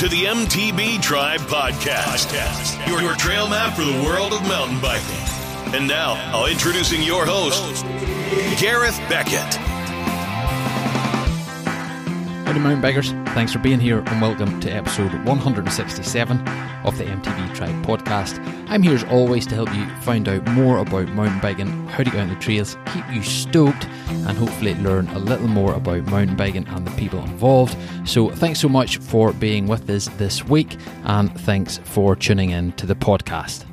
To the MTB Tribe Podcast, your, your trail map for the world of mountain biking. And now, I'll introducing your host, Gareth Beckett. Howdy, mountain bikers. Thanks for being here and welcome to episode 167 of the MTB Tribe podcast. I'm here as always to help you find out more about mountain biking, how to get on the trails, keep you stoked, and hopefully learn a little more about mountain biking and the people involved. So, thanks so much for being with us this week, and thanks for tuning in to the podcast.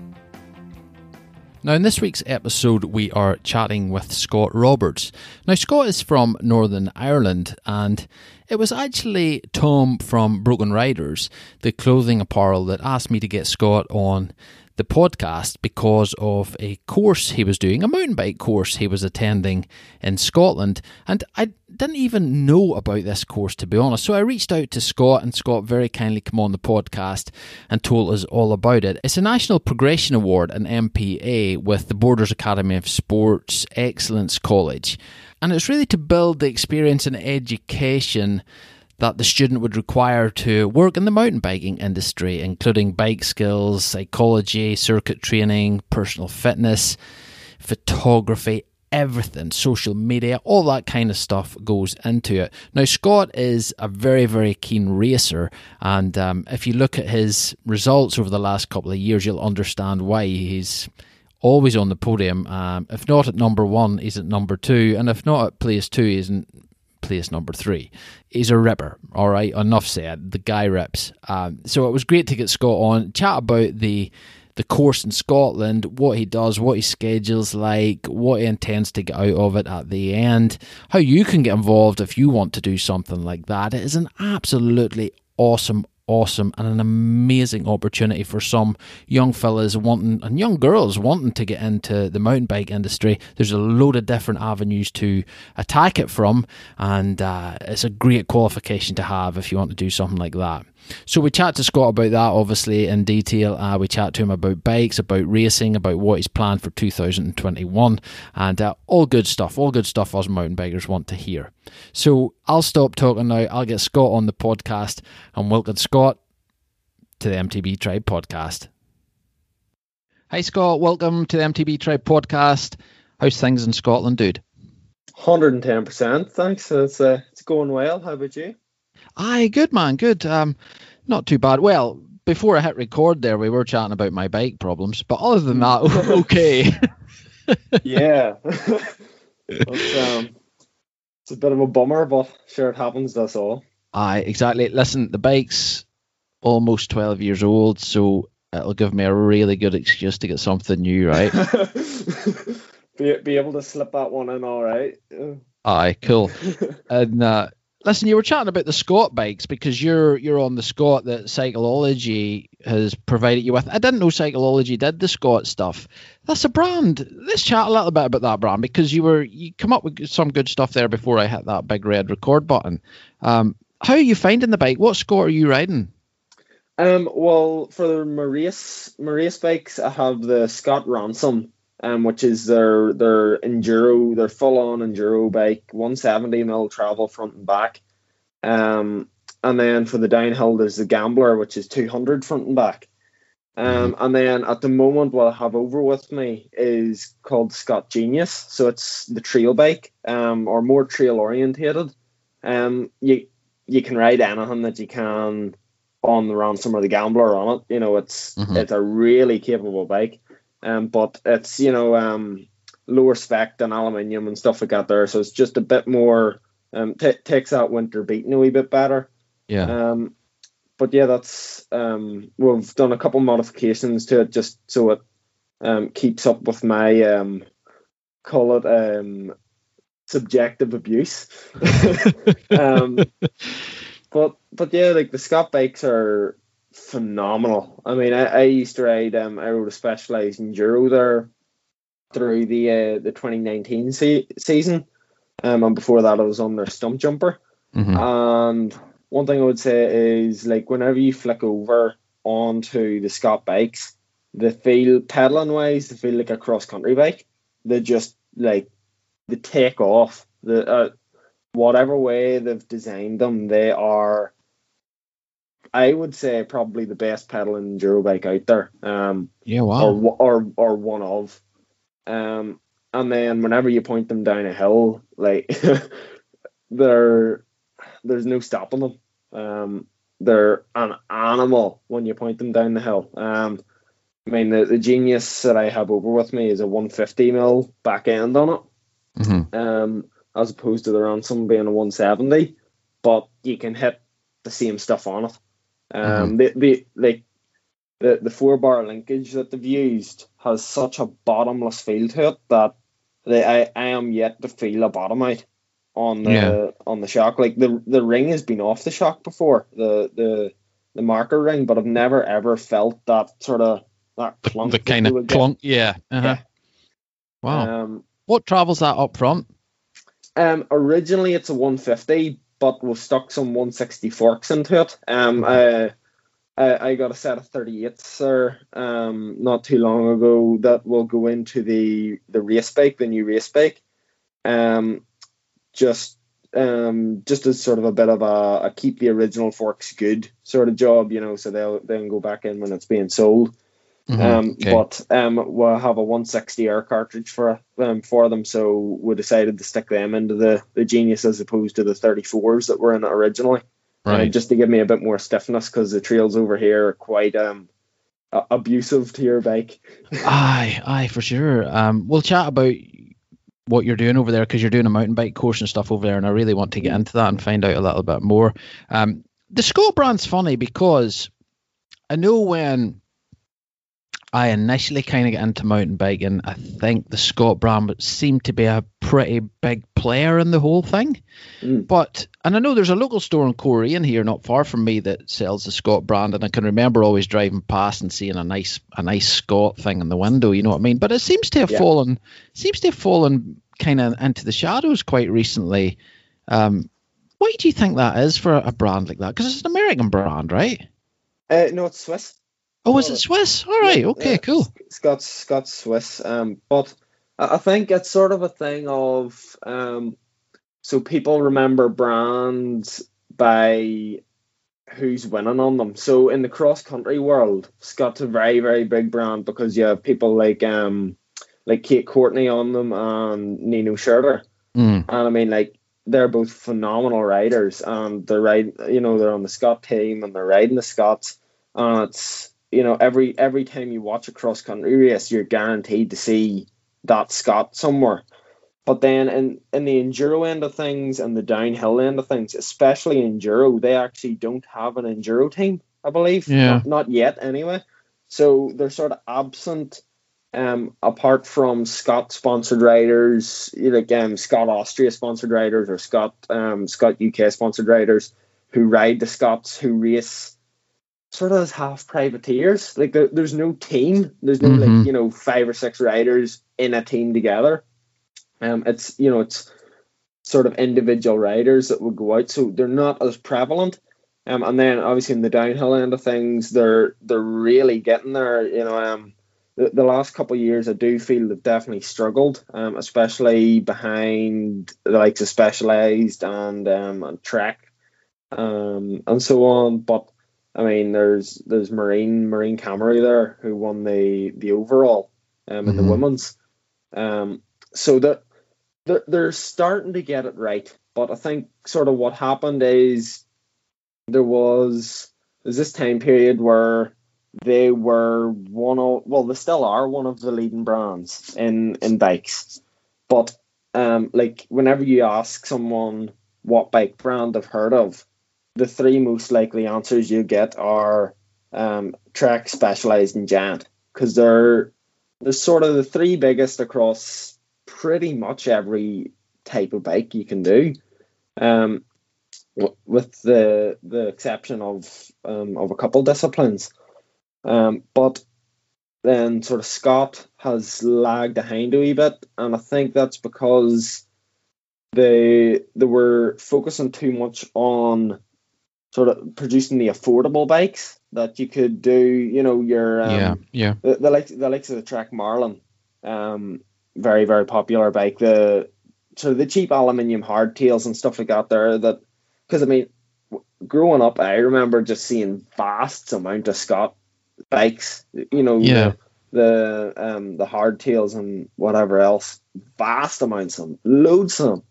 Now, in this week's episode, we are chatting with Scott Roberts. Now, Scott is from Northern Ireland, and it was actually Tom from Broken Riders, the clothing apparel, that asked me to get Scott on the podcast because of a course he was doing, a mountain bike course he was attending in Scotland. And I didn't even know about this course, to be honest. So I reached out to Scott, and Scott very kindly came on the podcast and told us all about it. It's a National Progression Award, an NPA, with the Borders Academy of Sports Excellence College. And it's really to build the experience and education that the student would require to work in the mountain biking industry, including bike skills, psychology, circuit training, personal fitness, photography, everything, social media, all that kind of stuff goes into it. Now, Scott is a very, very keen racer, and um, if you look at his results over the last couple of years, you'll understand why he's always on the podium. Um, if not at number one, he's at number two, and if not at place two, he's in place number three. He's a ripper, all right. Enough said. The guy rips. Um, so it was great to get Scott on, chat about the the course in Scotland, what he does, what his schedule's like, what he intends to get out of it at the end, how you can get involved if you want to do something like that. It is an absolutely awesome, awesome and an amazing opportunity for some young fellas wanting and young girls wanting to get into the mountain bike industry. There's a load of different avenues to attack it from, and uh, it's a great qualification to have if you want to do something like that. So we chat to Scott about that, obviously in detail. Uh, we chat to him about bikes, about racing, about what he's planned for 2021, and uh, all good stuff. All good stuff us mountain bikers want to hear. So I'll stop talking now. I'll get Scott on the podcast, and welcome Scott to the MTB Tribe podcast. Hi Scott, welcome to the MTB Tribe podcast. How's things in Scotland, dude? Hundred and ten percent. Thanks. It's uh, it's going well. How about you? Aye, good man, good. Um, not too bad. Well, before I hit record, there we were chatting about my bike problems, but other than that, okay. yeah, it's, um, it's a bit of a bummer, but sure, it happens. That's all. Aye, exactly. Listen, the bike's almost twelve years old, so it'll give me a really good excuse to get something new, right? be, be able to slip that one in, all right. Aye, cool. and uh, Listen, you were chatting about the Scott bikes because you're you're on the Scott that Cycleology has provided you with. I didn't know Cycleology did the Scott stuff. That's a brand. Let's chat a little bit about that brand because you were you come up with some good stuff there before I hit that big red record button. Um, how are you finding the bike? What Scott are you riding? Um, well, for race, my race bikes, I have the Scott Ransom, um, which is their their enduro, their full on enduro bike, 170 mil travel front and back. Um, and then for the downhill, there's the Gambler, which is 200 front and back. Um, and then at the moment, what I have over with me is called Scott Genius. So it's the trail bike, um, or more trail orientated. Um, you you can ride anything that you can on the Ransom or the Gambler on it. You know, it's mm-hmm. it's a really capable bike. Um, but it's you know um lower spec than aluminium and stuff like that there, so it's just a bit more um t- takes out winter beating a wee bit better. Yeah. Um, but yeah, that's um we've done a couple modifications to it just so it um keeps up with my um call it um subjective abuse. um, but but yeah, like the Scott bikes are phenomenal. I mean, I, I used to ride. Um, I rode a specialized enduro there through the uh, the 2019 se- season, um, and before that I was on their Stumpjumper. Mm-hmm. And one thing I would say is like whenever you flick over onto the Scott bikes, they feel pedaling wise, they feel like a cross country bike. They just like they take off. The uh, whatever way they've designed them, they are I would say probably the best pedaling enduro bike out there. Um, yeah, wow. Or or or one of. Um, and then whenever you point them down a hill, like they're there's no stopping them. Um, they're an animal when you point them down the hill. Um, I mean, the, the genius that I have over with me is a 150 mil back end on it, mm-hmm. um, as opposed to the ransom being a 170. But you can hit the same stuff on it. Um, mm-hmm. the, the like the the four bar linkage that they've used has such a bottomless feel to it that they, I I am yet to feel a bottom out on the yeah. on the shock. Like the the ring has been off the shock before the the the marker ring, but I've never ever felt that sort of that clunk. The kind of clunk, yeah. Uh-huh. yeah. Wow. Um, what travels that up front? Um, originally it's a 150, but we've stuck some 160 forks into it. Um, mm-hmm. I, I, I got a set of 38s, sir, um, not too long ago that will go into the the race bike, the new race bike. Um, just um, just as sort of a bit of a, a, keep the original forks good sort of job, you know, so they'll then go back in when it's being sold. Mm-hmm. Um, okay. But um, we'll have a 160 air cartridge for um, for them, so we decided to stick them into the, the Genius as opposed to the 34s that were in it originally, uh, right? Uh, just to give me a bit more stiffness because the trails over here are quite um abusive to your bike. aye, aye, for sure. Um, we'll chat about what you're doing over there because you're doing a mountain bike course and stuff over there, and I really want to get into that and find out a little bit more. Um, the Scott brand's funny because I know when I initially kind of got into mountain biking, I think the Scott brand seemed to be a pretty big player in the whole thing. Mm. But and I know there's a local store in Coleraine here, not far from me, that sells the Scott brand, and I can remember always driving past and seeing a nice a nice Scott thing in the window. You know what I mean? But it seems to have yeah. fallen seems to have fallen kind of into the shadows quite recently. Um, why do you think that is for a brand like that? Because it's an American brand, right? Uh, no, it's Swiss. Oh, is it Swiss? All right. Okay. Yeah, cool. Scots, Scots, Swiss. Um, but I think it's sort of a thing of um, so people remember brands by who's winning on them. So in the cross country world, Scott's a very very big brand because you have people like um like Kate Courtney on them and Nino Schurter. Mm. And I mean like they're both phenomenal riders and they're right you know they're on the Scott team and they're riding the Scots and it's you know every every time you watch a cross country race, you're guaranteed to see that Scott somewhere. But then in, in the enduro end of things and the downhill end of things, especially enduro, they actually don't have an enduro team, I believe. Yeah. Not, not yet, anyway. So they're sort of absent um, apart from Scott sponsored riders, like um, Scott Austria sponsored riders or Scott um, Scott UK sponsored riders who ride the Scots who race sort of as half privateers. Like there, there's no team. There's no mm-hmm. like you know five or six riders in a team together. Um, it's you know it's sort of individual riders that would go out, so they're not as prevalent. Um, and then obviously in the downhill end of things, they're they're really getting there. You know, um, the, the last couple of years, I do feel they've definitely struggled, um, especially behind the likes of Specialized and um, and Trek, um, and so on. But I mean, there's there's Marine Marine Cabirou there who won the the overall um, in mm-hmm. the women's. Um, so that they're, they're starting to get it right, but I think sort of what happened is there was there's this time period where they were one of well they still are one of the leading brands in in bikes, but um like whenever you ask someone what bike brand they've heard of, the three most likely answers you get are um, Trek, Specialized, and Giant because they're they're sort of the three biggest across pretty much every type of bike you can do, um, with the the exception of um, of a couple disciplines. Um, but then sort of Scott has lagged behind a wee bit, and I think that's because they they were focusing too much on sort of producing the affordable bikes that you could do. You know, your um, yeah, yeah, the, the likes the likes of the Trek Marlin, um, very very popular bike. The of the cheap aluminium hardtails and stuff like that. There that because I mean, growing up, I remember just seeing vast amount of Scott bikes. You know, Yeah. the, the um the hardtails and whatever else, vast amounts of them, loads of them.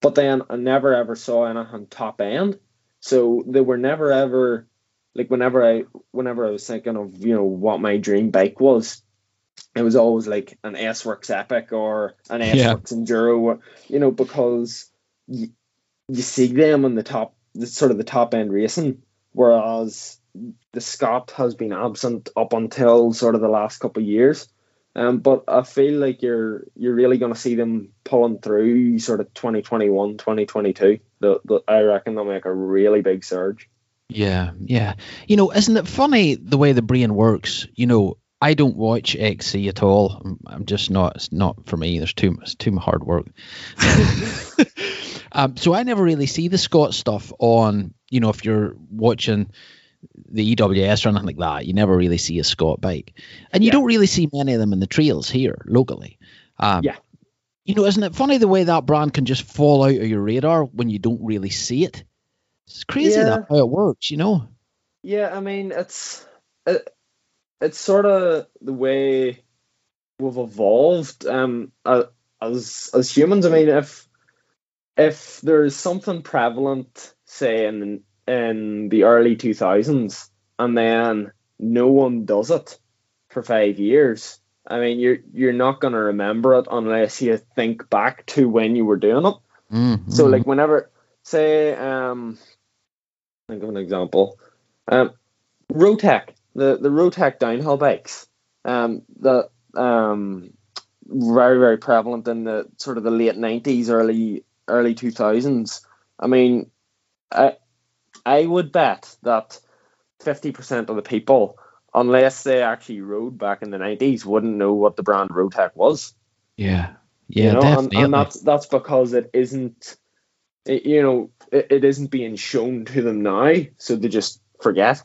But then I never ever saw anything top end. So they were never ever like whenever I whenever I was thinking of you know what my dream bike was, it was always like an S Works Epic or an S Yeah. Works Enduro, you know, because you, you see them on the top, the sort of the top end racing, whereas the Scott has been absent up until sort of the last couple of years. Um, but I feel like you're you're really going to see them pulling through sort of 2021, 2022. The, the, I reckon they'll make a really big surge. Yeah, yeah. You know, isn't it funny the way the brain works? You know, I don't watch XC at all. I'm, I'm just not. It's not for me. There's too it's too hard work. um, so I never really see the Scott stuff on. You know, if you're watching the EWS or anything like that, you never really see a Scott bike, and you Yeah. don't really see many of them in the trails here locally. Um, Yeah. You know, isn't it funny the way that brand can just fall out of your radar when you don't really see it? It's crazy Yeah. that how it works, you know. Yeah, I mean it's it, it's sort of the way we've evolved um uh, as as humans. I mean, if if there's something prevalent, say in in the early two thousands, and then no one does it for five years, I mean, you're you're not gonna remember it unless you think back to when you were doing it. Mm, So like whenever say um think of an example. Um Rotec, the, the Rotec downhill bikes. Um the um very, very prevalent in the sort of the late nineties, early early two thousands. I mean I I would bet that fifty percent of the people, unless they actually rode back in the nineties, wouldn't know what the brand Rotec was yeah, yeah, you know, and, definitely. and that's that's because it isn't, it, you know, it, it isn't being shown to them now, so they just forget.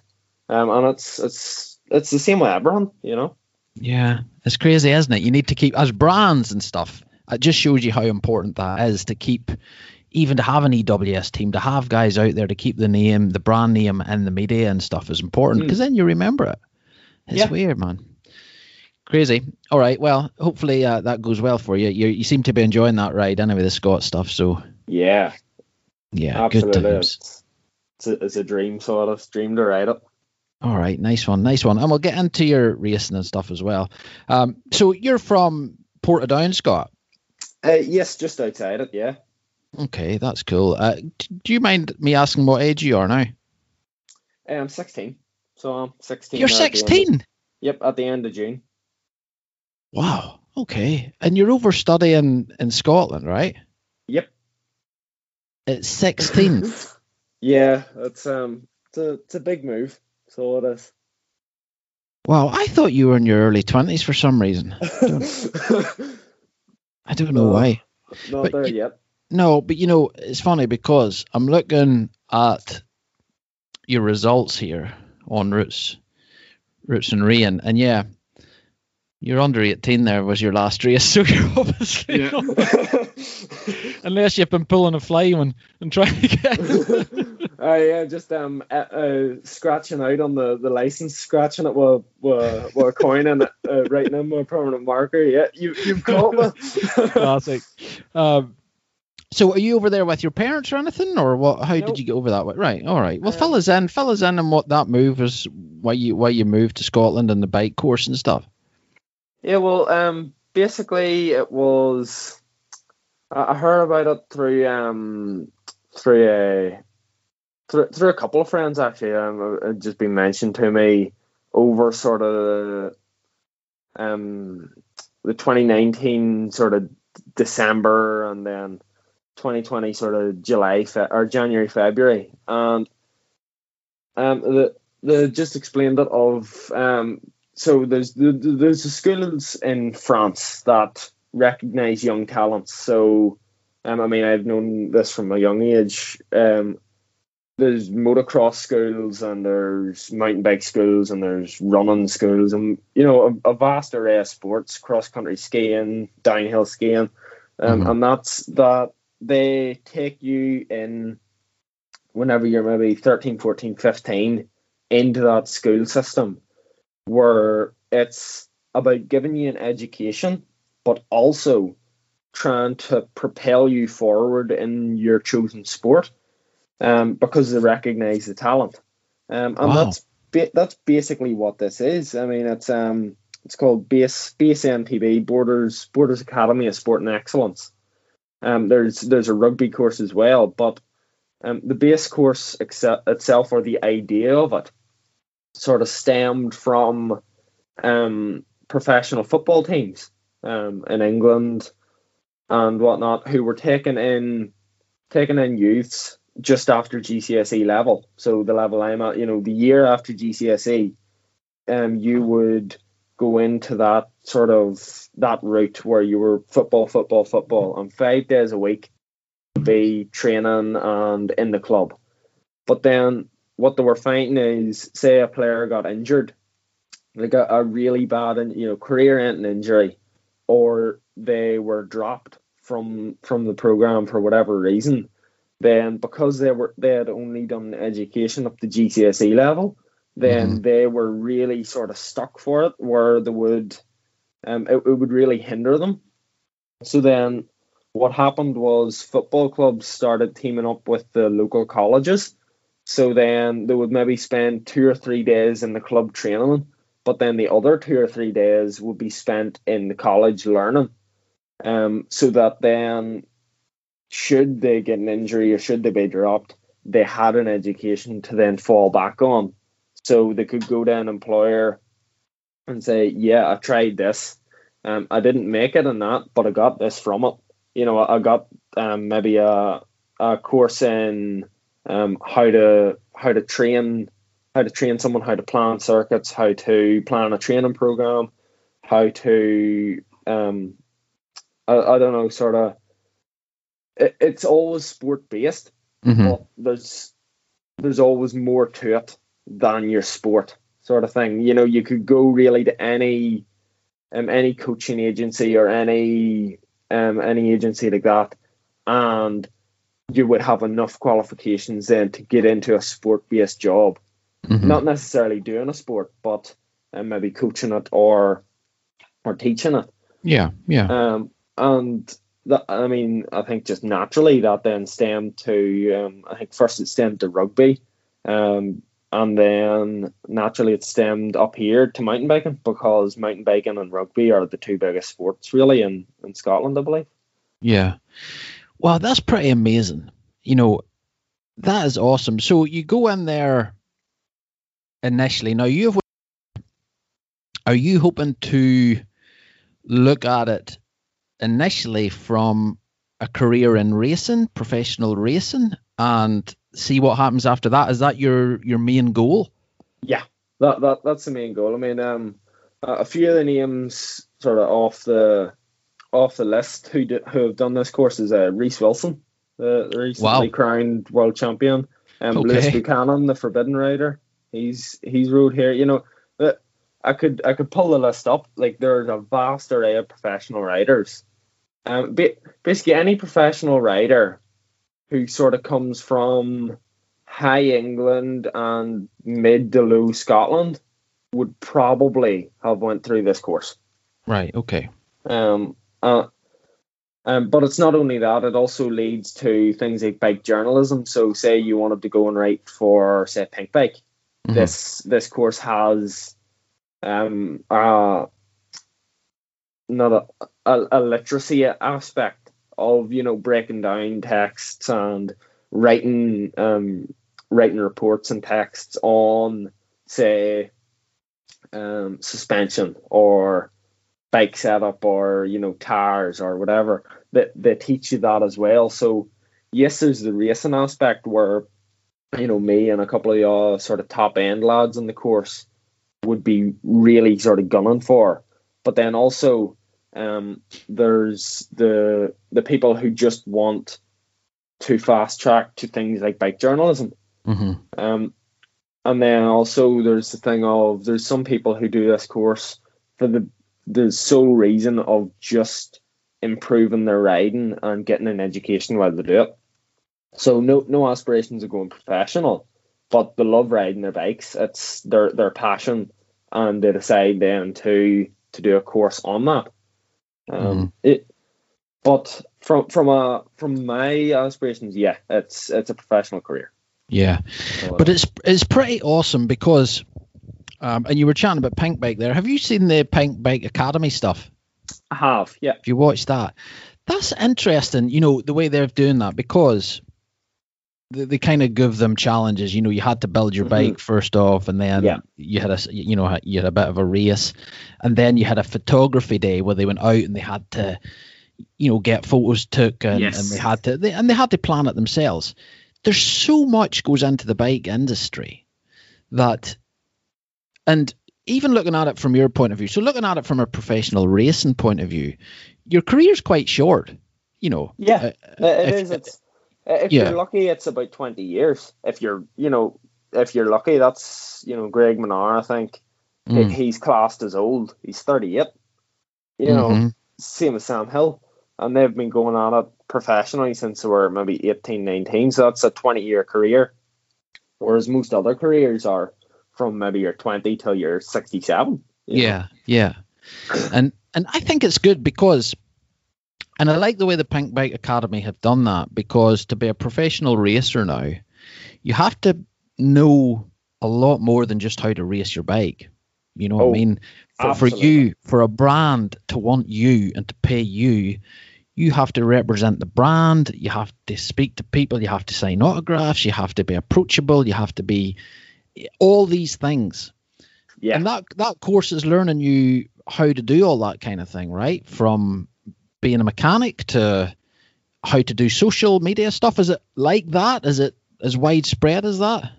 Um, and it's it's it's the same with everyone, you know. yeah, it's crazy, isn't it? You need to keep as brands and stuff. It just shows you how important that is to keep, even to have an EWS team, to have guys out there to keep the name, the brand name, and the media and stuff is important Mm. because then you remember it. It's Yeah. weird, man. Crazy. All right. Well, hopefully uh, that goes well for you. you. You seem to be enjoying that ride anyway, the Scott stuff. So Yeah, yeah, good absolutely. times. It's, a, it's a dream, sort of dream to ride it. All right, nice one, nice one. And we'll get into your racing and stuff as well. Um, so you're from Portadown, Scott. Uh, yes, just outside it. Yeah, Okay, that's cool. Uh, do you mind me asking what age you are now? I'm Um, 16, so I'm 16. You're at the end of- 16. yep, at the end of June. Wow. Okay, and you're over studying in Scotland, right? Yep. It's 16. yeah, it's um, it's a it's a big move. So it is. wow, I thought you were in your early 20s for some reason. I don't know No. why. Not But there you- yet. No, but you know, it's funny because I'm looking at your results here on Roots, Roots and Rain, and yeah, you're under 18 there was your last race, so you're obviously Yeah. not- unless you've been pulling a fly one and trying to get. uh, yeah, just um uh, uh, scratching out on the, the license, scratching it with with, with a coin and uh, writing in with a permanent marker. Yeah, you you've caught me. Classic. Um, so are you over there with your parents or anything, or what? How Nope. did you get over that way? Right. All right. Well, Um, fill us in. Fill us in on what that move was. Why you why you moved to Scotland and the bike course and stuff. yeah, well, um, basically it was. I I heard about it through um through a through, through a couple of friends actually. Um, it just been mentioned to me over sort of um the 2019 sort of December and then 2020 sort of July fe- or January February. And um the the just explained it of um so there's the, the- there's the schools in France that recognize young talents. So um, I mean I've known this from a young age. Um there's motocross schools and there's mountain bike schools and there's running schools and you know a, a vast array of sports cross country skiing downhill skiing. Um, Mhm. and that's that they take you in whenever you're maybe 13, 14, 15 into that school system where it's about giving you an education, but also trying to propel you forward in your chosen sport um, because they recognize the talent. Um, and Wow. that's ba- that's basically what this is. I mean, it's um, it's called Base Base MTB Borders Borders Academy of Sport and Excellence. Um, there's there's a rugby course as well, but um, the base course itself or the idea of it sort of stemmed from um, professional football teams um, in England and whatnot who were taking in taking in youths just after GCSE level. So the level I'm at, you know, the year after GCSE, um, you would go into that sort of that route where you were football, football, football, and five days a week be training and in the club. But then what they were finding is, say a player got injured, they got a really bad, you know, career-ending injury, or they were dropped from from the program for whatever reason. Then because they were they had only done education up to GCSE level, then they were really sort of stuck for it, where they would, um, it, it would really hinder them. So then what happened was football clubs started teaming up with the local colleges. So then they would maybe spend two or three days in the club training, but then the other two or three days would be spent in the college learning. Um, so that then, should they get an injury or should they be dropped, they had an education to then fall back on. So they could go to an employer and say, "Yeah, I tried this. Um, I didn't make it in that, but I got this from it. You know, I got um, maybe a a course in um, how to how to train how to train someone, how to plan circuits, how to plan a training program, how to um, I, I don't know, sort of. It, it's always sport based, Mhm. but there's there's always more to it than your sport sort of thing. You know, you could go really to any um any coaching agency or any um any agency like that, and you would have enough qualifications then to get into a sport based job. Mhm. Not necessarily doing a sport, but um, maybe coaching it or or teaching it. Yeah, yeah. Um, and that, I mean, I think just naturally that then stemmed to, um, I think first it stemmed to rugby, um, and then naturally it stemmed up here to mountain biking because mountain biking and rugby are the two biggest sports really in, in Scotland, I believe. Yeah. Wow, that's pretty amazing. You know, that is awesome. So you go in there initially. Now you have are you hoping to look at it initially from a career in racing, professional racing, and see what happens after that? Is that your your main goal? Yeah, that, that that's the main goal. I mean, um, a few of the names sort of off the off the list who did, who have done this course is uh, Reece Wilson, the, recently Wow. crowned world champion, um, Lewis Buchanan, the Forbidden Rider. He's he's rode here. You know, I could I could pull the list up. Like there's a vast array of professional riders. Um, ba- basically any professional rider who sort of comes from high England and mid to low Scotland would probably have went through this course. Right. Okay. Um, uh, um, but it's not only that; it also leads to things like bike journalism. So, say you wanted to go and write for, say, Pink Bike, Mhm. this this course has um uh not a, a, a literacy aspect of you know breaking down texts and writing um writing reports and texts on say um suspension or bike setup or you know tires or whatever that they teach you that as well. So yes there's the racing aspect where you know me and a couple of y'all sort of top end lads in the course would be really sort of gunning for. But then also um there's the the people who just want to fast track to things like bike journalism hmm um, and then also there's the thing of there's some people who do this course for the the sole reason of just improving their riding and getting an education while they do it. So no no aspirations of going professional, but they love riding their bikes. It's their their passion, and they decide then to to do a course on that. Um, it, but from from a from my aspirations, yeah, it's it's a professional career. Yeah, So, but it's it's pretty awesome because, um, and you were chatting about Pink Bike there. Have you seen the Pink Bike Academy stuff? I have, yeah, If you watched that, that's interesting. You know the way they're doing that because they, they kind of give them challenges. You know, you had to build your Mhm. bike first off, and then Yeah. you had a you know you had a bit of a race, and then you had a photography day where they went out and they had to, you know, get photos took and, Yes. and they had to they, and they had to plan it themselves. There's so much goes into the bike industry that, and even looking at it from your point of view, so looking at it from a professional racing point of view, your career's quite short. You know, yeah. Uh, It if- is. It's if yeah. you're lucky, it's about twenty years. If you're, you know, if you're lucky, that's you know, Greg Minnaar. I think Mm. he's classed as old. He's thirty-eight. You know, Mhm. same as Sam Hill, and they've been going at it professionally since they were maybe 18, 19. So that's a twenty-year career. Whereas most other careers are from maybe you're twenty till you're sixty-seven. you know. Yeah, yeah. And and I think it's good because and I like the way the Pink Bike Academy have done that because to be a professional racer now, you have to know a lot more than just how to race your bike. You know what Oh, I mean? For, for you, for a brand to want you and to pay you, you have to represent the brand. You have to speak to people. You have to sign autographs. You have to be approachable. You have to be all these things. Yeah. And that that course is learning you how to do all that kind of thing, right? From being a mechanic to how to do social media stuff. Is it like that? Is it as widespread as that?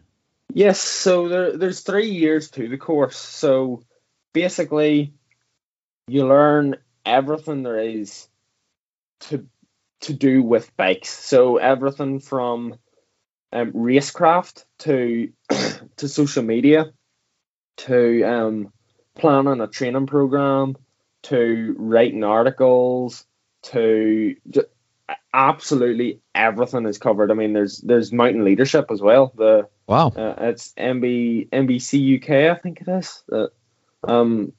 Yes, so there, there's three years to the course. So basically, you learn everything there is to to do with bikes. So everything from um, racecraft to to social media to um, planning a training program to writing articles to ju- absolutely everything is covered. I mean, there's there's mountain leadership as well. The Wow. uh, it's MB NBC UK, I think it is. Uh, um,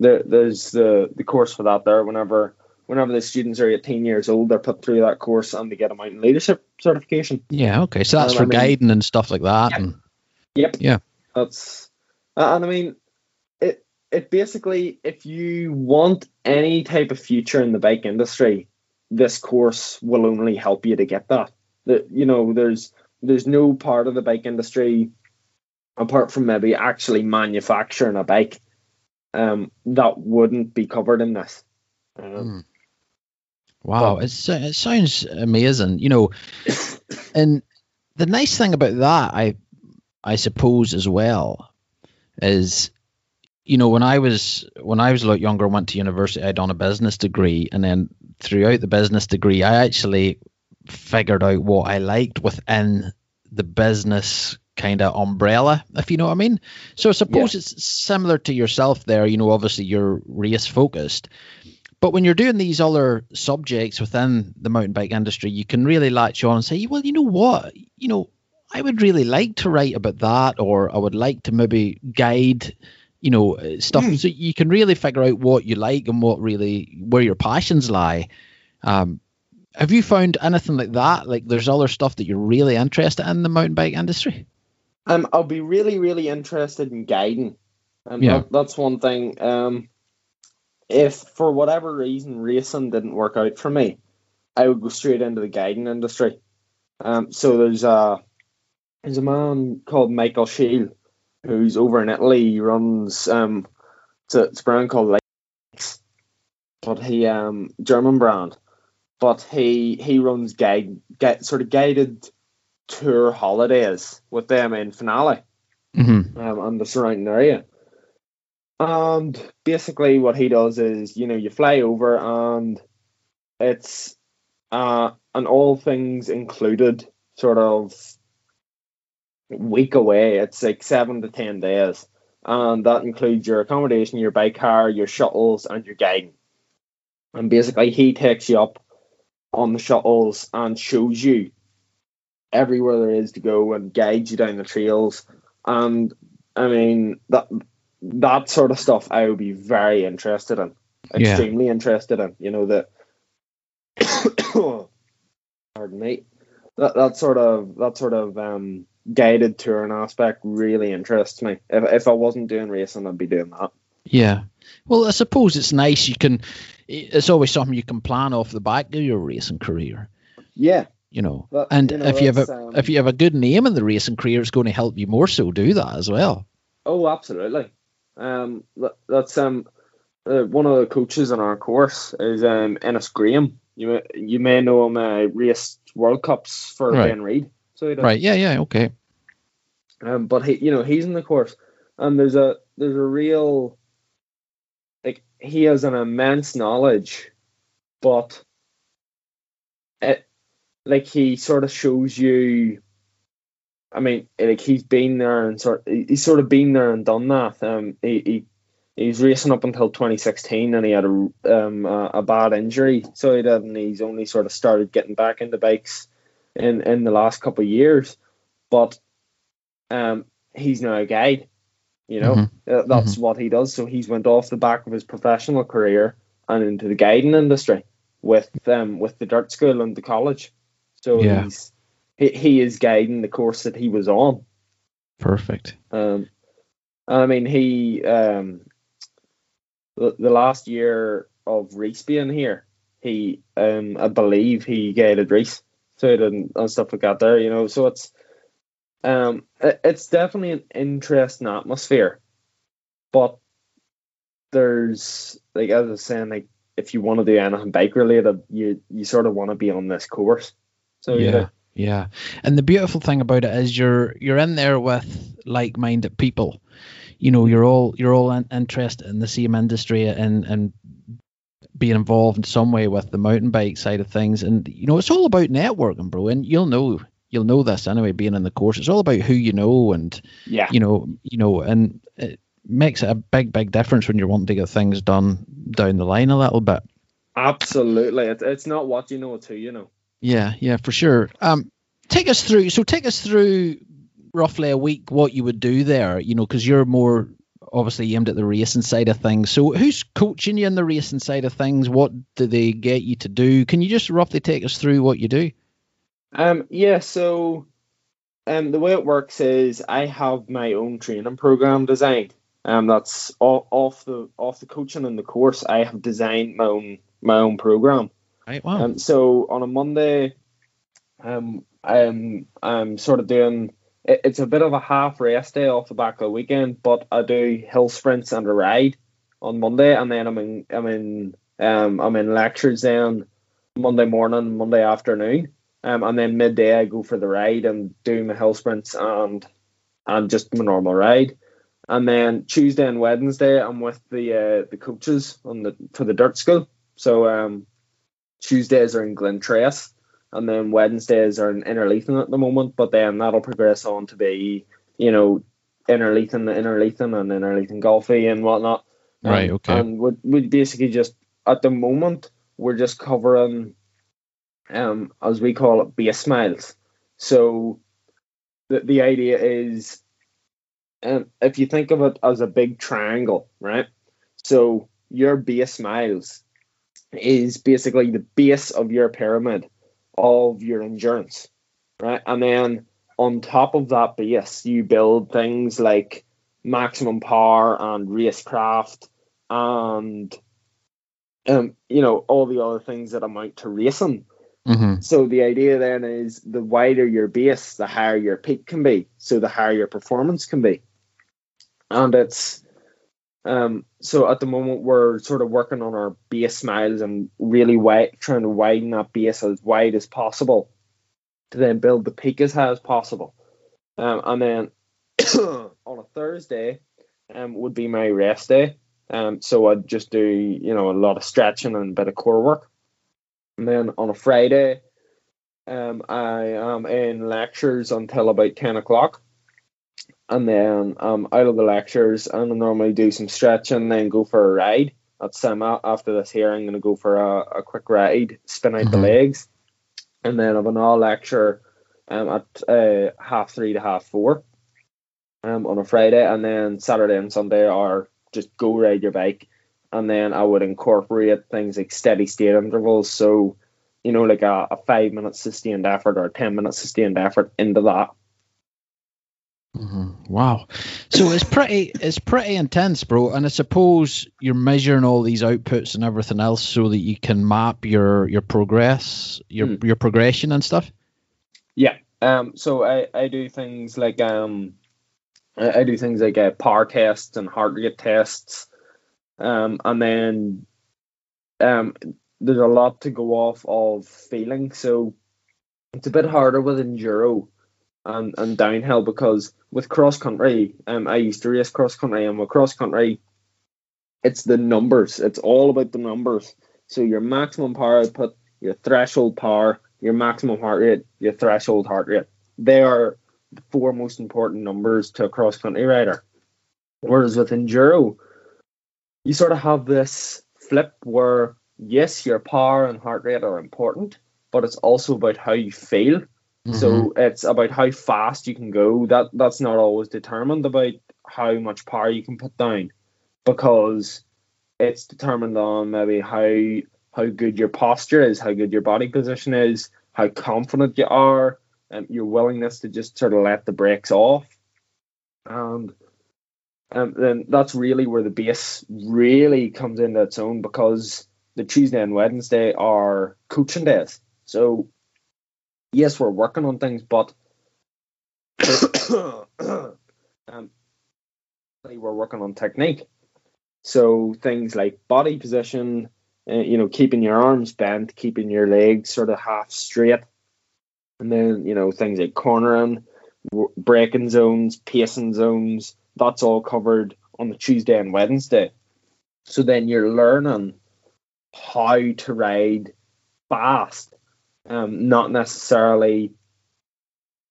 there, there's the the course for that there. Whenever whenever the students are 18 years old, they're put through that course and they get a mountain leadership certification. Yeah. Okay. So that's Um, for I mean- guiding and stuff like that. Yeah. And Yep. Yeah. That's uh, and I mean it. Basically, if you want any type of future in the bike industry, this course will only help you to get that. That you know, there's there's no part of the bike industry apart from maybe actually manufacturing a bike um, that wouldn't be covered in this. Um, Mm. Wow, it's it sounds amazing. You know, and the nice thing about that, I I suppose as well, is you know when I was when I was a lot younger, went to university, I'd done a business degree, and then throughout the business degree, I actually figured out what I liked within the business kind of umbrella, if you know what I mean. So I suppose it's similar to yourself there. You know, obviously you're race focused. But when you're doing these other subjects within the mountain bike industry, you can really latch on and say, well, you know what? You know, I would really like to write about that, or I would like to maybe guide, you know, uh, stuff. So you can really figure out what you like and what really, where your passions lie. Um, have you found anything like that? Like there's other stuff that you're really interested in the mountain bike industry? Um, I'll be really, really interested in guiding. And Yeah. that, that's one thing. Um, if for whatever reason racing didn't work out for me, I would go straight into the guiding industry. Um, so there's a there's a man called Michael Shield who's over in Italy. Runs um, it's a, it's a brand called Likes, but he um German brand, but he he runs guide get sort of guided tour holidays with them in Finale Mm-hmm. um, and the surrounding area. And basically, what he does is, you know, you fly over and it's uh, an all things included sort of week away. It's like seven to ten days, and that includes your accommodation, your bike car, your shuttles, and your guiding. And basically, he takes you up on the shuttles and shows you everywhere there is to go and guide you down the trails. And I mean that that sort of stuff I would be very interested in, Yeah. extremely interested in. You know that. pardon me. That that sort of that sort of um, guided touring aspect really interests me. If if I wasn't doing racing, I'd be doing that. Yeah. Well, I suppose it's nice. You can. It's always something you can plan off the back of your racing career. Yeah, You know, That- and you know, if you have a um, if you have a good name in the racing career, it's going to help you more so do that as well. Oh, absolutely. Um, that- that's um, uh, one of the coaches in our course is um Innes Graham. You may, you may know him. Uh, raced World Cups for Right. Ben Reed. So he does. Right? Yeah. Yeah. Okay. Um, but he, you know, he's in the course, and there's a there's a real, like he has an immense knowledge, but it, like he sort of shows you. I mean, like he's been there and sort he's sort of been there and done that. Um, he, he he's racing up until 2016, and he had a um a, a bad injury, so he did, and he's only sort of started getting back into bikes in in the last couple of years, but um, he's now a guide. You know, Mhm. Uh, that's what he does. So he's went off the back of his professional career and into the guiding industry with um with the dirt school and the college. So Yeah. he's he, he is guiding the course that he was on. Perfect. Um, I mean he um the, the last year of Reece being here, he um I believe he guided Reece. So he did and stuff like that there, you know. So it's um it- it's definitely an interesting atmosphere. But there's like as I was saying, like if you want to do anything bike related, you you sort of want to be on this course. So yeah. yeah, Yeah. And the beautiful thing about it is you're you're in there with like-minded people. You know, you're all you're all in, interested in the same industry and and being involved in some way with the mountain bike side of things. And you know, it's all about networking, bro. And you'll know you'll know this anyway. Being in the course, it's all about who you know and yeah, you know you know and it makes a big big difference when you're wanting to get things done down the line a little bit. absolutely. It's it's not what you know, it's who you know. Yeah, yeah, for sure. Um, take us through. So take us through roughly a week what you would do there. You know, because you're more obviously aimed at the racing side of things. So who's coaching you in the racing side of things? What do they get you to do? Can you just roughly take us through what you do? Um, yeah, so um, the way it works is I have my own training program designed. Um, that's all, off the off the coaching and the course. I have designed my own my own program. Right. Wow. Um, so on a Monday, um, I'm I'm sort of doing. It- It's a bit of a half rest day off the back of the weekend, but I do hill sprints and a ride on Monday, and then I'm in I'm in um I'm in lectures then Monday morning, Monday afternoon, um, and then midday I go for the ride and do my hill sprints and and just my normal ride. And then Tuesday and Wednesday, I'm with the uh, the coaches on the for the dirt school. So um, Tuesdays are in Glentress, and then Wednesdays are in Innerleithen at the moment. But then that'll progress on to be, you know, Innerleithen, Innerleithen, and Innerleithen Golfie and whatnot. Um, Right, okay. And we we basically just at the moment we're just covering, um, as we call it, base miles. So the the idea is, um, if you think of it as a big triangle, right? So your base miles is basically the base of your pyramid of your endurance, right? And then on top of that base, you build things like maximum power and racecraft and um, you know, all the other things that amount to racing. Mm-hmm. So the idea then is the wider your base, the higher your peak can be. So the higher your performance can be. And it's um so at the moment we're sort of working on our base miles and really wide trying to widen that base as wide as possible to then build the peak as high as possible. Um and then on a Thursday um would be my rest day. Um so I'd just do, you know, a lot of stretching and a bit of core work. And then on a Friday, um, I am in lectures until about 10 o'clock. And then I'm out of the lectures and I normally do some stretching, then go for a ride. At some after this here, I'm going to go for a, a quick ride, spin out the Mhm. legs. And then I've an all lecture um, at uh, half three to half four um, on a Friday, and then Saturday and Sunday are just go ride your bike, and then I would incorporate things like steady state intervals. So, you know, like a, a five minute sustained effort or a ten minute sustained effort into that. Mm-hmm. Wow, so it's pretty it's pretty intense, bro. And I suppose you're measuring all these outputs and everything else so that you can map your your progress, your mm. your progression and stuff. Yeah. Um. So I I do things like um I, I do things like uh, power tests and heart rate tests, um, and then um, there's a lot to go off of feeling. So it's a bit harder with enduro and, and downhill because with cross country, um, I used to race cross country, and with cross country, it's the numbers. It's all about the numbers. So your maximum power output, your threshold power, your maximum heart rate, your threshold heart rate. They are the four most important numbers to a cross country rider. Whereas with enduro, you sort of have this flip where yes, your power and heart rate are important, but it's also about how you feel. Mm-hmm. So it's about how fast you can go. That that's not always determined about how much power you can put down, because it's determined on maybe how how good your posture is, how good your body position is, how confident you are, and your willingness to just sort of let the brakes off. And um, then that's really where the base really comes into its own because the Tuesday and Wednesday are coaching days. So, yes, we're working on things, but um, we're working on technique. So, things like body position, uh, you know, keeping your arms bent, keeping your legs sort of half straight, and then, you know, things like cornering, braking zones, pacing zones, that's all covered on the Tuesday and Wednesday. So then you're learning how to ride fast, um, not necessarily,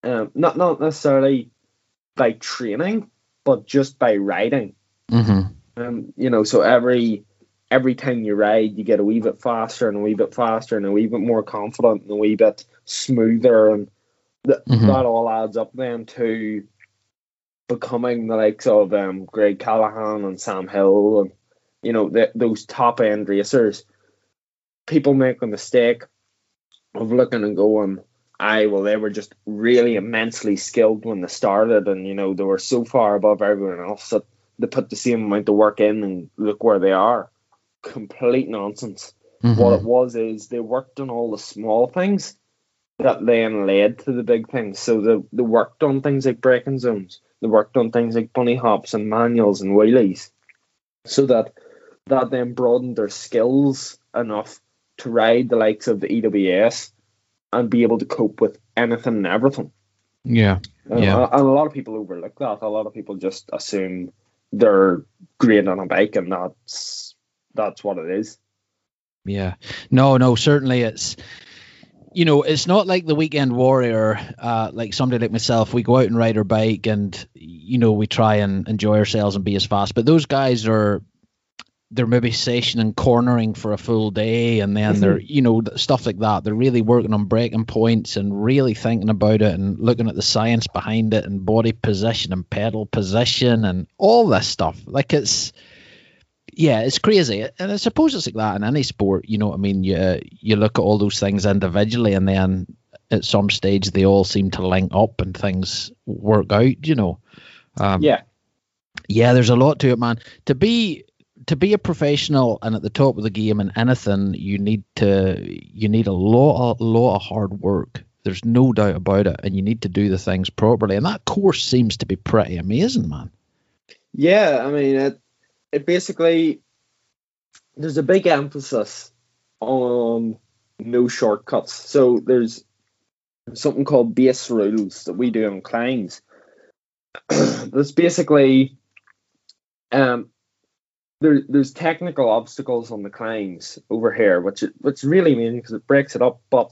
um, not not necessarily by training, but just by riding. Mm-hmm. Um, you know, so every every time you ride, you get a wee bit faster and a wee bit faster and a wee bit more confident and a wee bit smoother, and th- mm-hmm. that all adds up then to becoming the likes of um, Greg Callaghan and Sam Hill and you know the, those top end racers. People make a mistake of looking and going, "I well, they were just really immensely skilled when they started, and you know they were so far above everyone else that they put the same amount of work in, and look where they are." Complete nonsense. Mm-hmm. What it was is they worked on all the small things that then led to the big things. So the they worked on things like braking zones, they worked on things like bunny hops and manuals and wheelies, so that that then broadened their skills enough to ride the likes of the EWS and be able to cope with anything and everything. Yeah, yeah. And a lot of people overlook that. A lot of people just assume they're great on a bike, and that's that's what it is. Yeah. No, no. Certainly, it's you know, it's not like the weekend warrior, uh, like somebody like myself. We go out and ride our bike, and you know, we try and enjoy ourselves and be as fast. But those guys are, they're maybe sessioning cornering for a full day, and then they're, mm-hmm. you know, stuff like that. They're really working on braking points and really thinking about it and looking at the science behind it and body position and pedal position and all this stuff. Like it's yeah, it's crazy, and I suppose it's like that in any sport. You know what I mean? You you look at all those things individually, and then at some stage they all seem to link up and things work out. You know? Um, yeah, yeah. There's a lot to it, man. To be to be a professional and at the top of the game in anything, you need to you need a lot a lot of hard work. There's no doubt about it, and you need to do the things properly. And that course seems to be pretty amazing, man. Yeah, I mean, it, it basically there's a big emphasis on no shortcuts. So there's something called base rules that we do on climbs. There's basically um there, there's technical obstacles on the climbs over here, which which really means because it breaks it up. But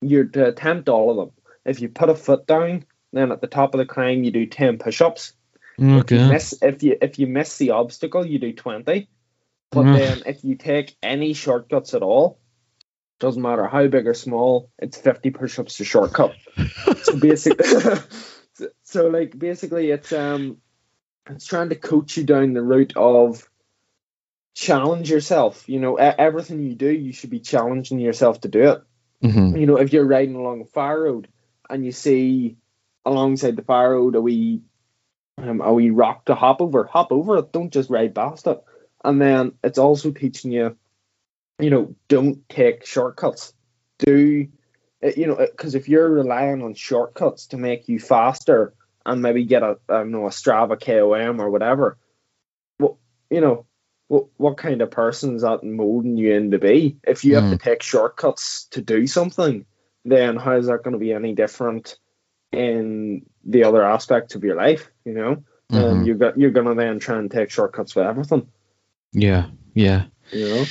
you're to attempt all of them. If you put a foot down, then at the top of the climb you do ten push-ups. Okay. If you miss if you if you miss the obstacle, you do twenty. But mm. then if you take any shortcuts at all, doesn't matter how big or small, it's 50 push-ups to shortcut. so basically, so like basically, it's um, it's trying to coach you down the route of challenge yourself. You know, everything you do, you should be challenging yourself to do it. Mm-hmm. You know, if you're riding along a fire road and you see alongside the fire road a wee um, a wee rock to hop over, hop over it. Don't just ride past it. And then it's also teaching you, you know, don't take shortcuts. Do you know? Because if you're relying on shortcuts to make you faster and maybe get a I don't know a Strava KOM or whatever, well, you know, what what kind of person is that molding you in to be? If you have to take shortcuts to do something, then how is that going to be any different in the other aspects of your life? You know, Mhm. um, you got you're going to then try and take shortcuts with everything. Yeah, yeah. You know,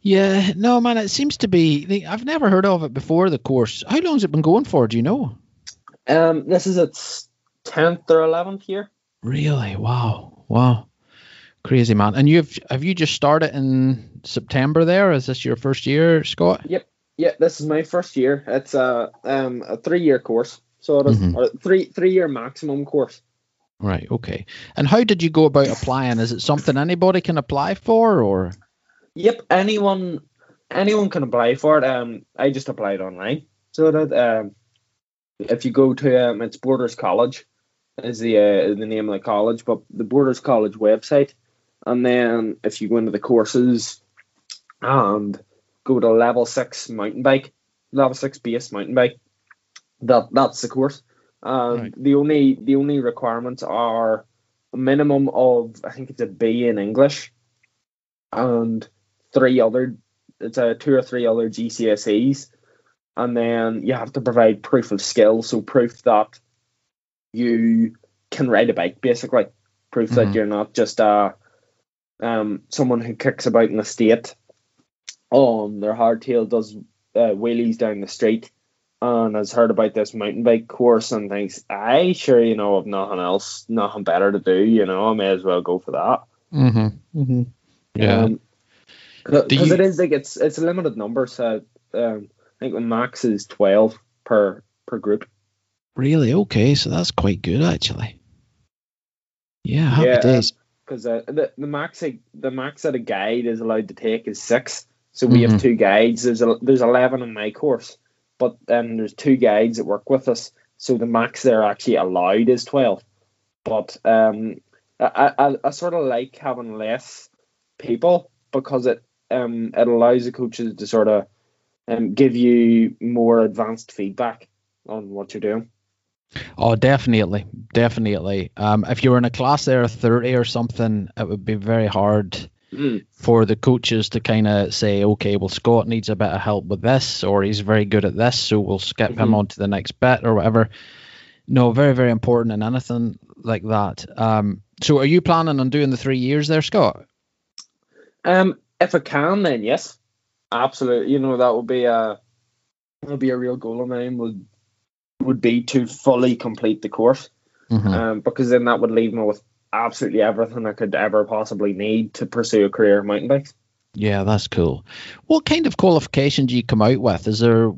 Yeah, no, man, it seems to be. I've never heard of it before. The course. How long's it been going for? Do you know? um, this is its tenth or eleventh year. Really? Wow, wow, crazy man. And you've have you just started in September? There is this your first year, Scott? Yep. Yeah, this is my first year. It's a um a three year course, so it is, Mhm. or three three year maximum course. Right. Okay. And how did you go about applying? Is it something anybody can apply for, or? Yep, anyone anyone can apply for it. Um, I just applied online, so that um, if you go to um, it's Borders College, is the uh, the name of the college, but the Borders College website, and then if you go into the courses, and go to level six mountain bike, level six base mountain bike, that that's the course. Um, Right. the only the only requirements are a minimum of I think it's a B in English, and three other it's a two or three other GCSEs, and then you have to provide proof of skill, so proof that you can ride a bike, basically proof Mhm. that you're not just a um someone who kicks about in the state on their hardtail does uh, wheelies down the street and has heard about this mountain bike course and thinks, I sure you know of nothing else, nothing better to do, you know, I may as well go for that. Mm-hmm. Mm-hmm. Yeah. because you- it is like it's it's a limited number, so um, I think the max is twelve per per group. Really? Okay. So that's quite good, actually. Yeah. Happy Yeah, days. Because uh, the the max the max that a guide is allowed to take is six. So we Mhm. have two guides. There's a, there's eleven in my course, but then there's two guides that work with us. So the max they're actually allowed is twelve. But um, I, I I sort of like having less people because it um it allows the coaches to sort of um give you more advanced feedback on what you're doing. Oh, definitely, definitely. Um, if you were in a class there of thirty or something, it would be very hard Mm. for the coaches to kind of say, okay, well, Scott needs a bit of help with this, or he's very good at this, so we'll skip him Mhm. on to the next bit or whatever. No, very, very important in anything like that. Um, so are you planning on doing the three years there, Scott? Um, if I can, then yes, absolutely. You know that would be a that would be a real goal of mine. Would would be to fully complete the course, Mhm. um, because then that would leave me with absolutely everything I could ever possibly need to pursue a career in mountain bikes. Yeah, that's cool. What kind of qualification do you come out with? Is there,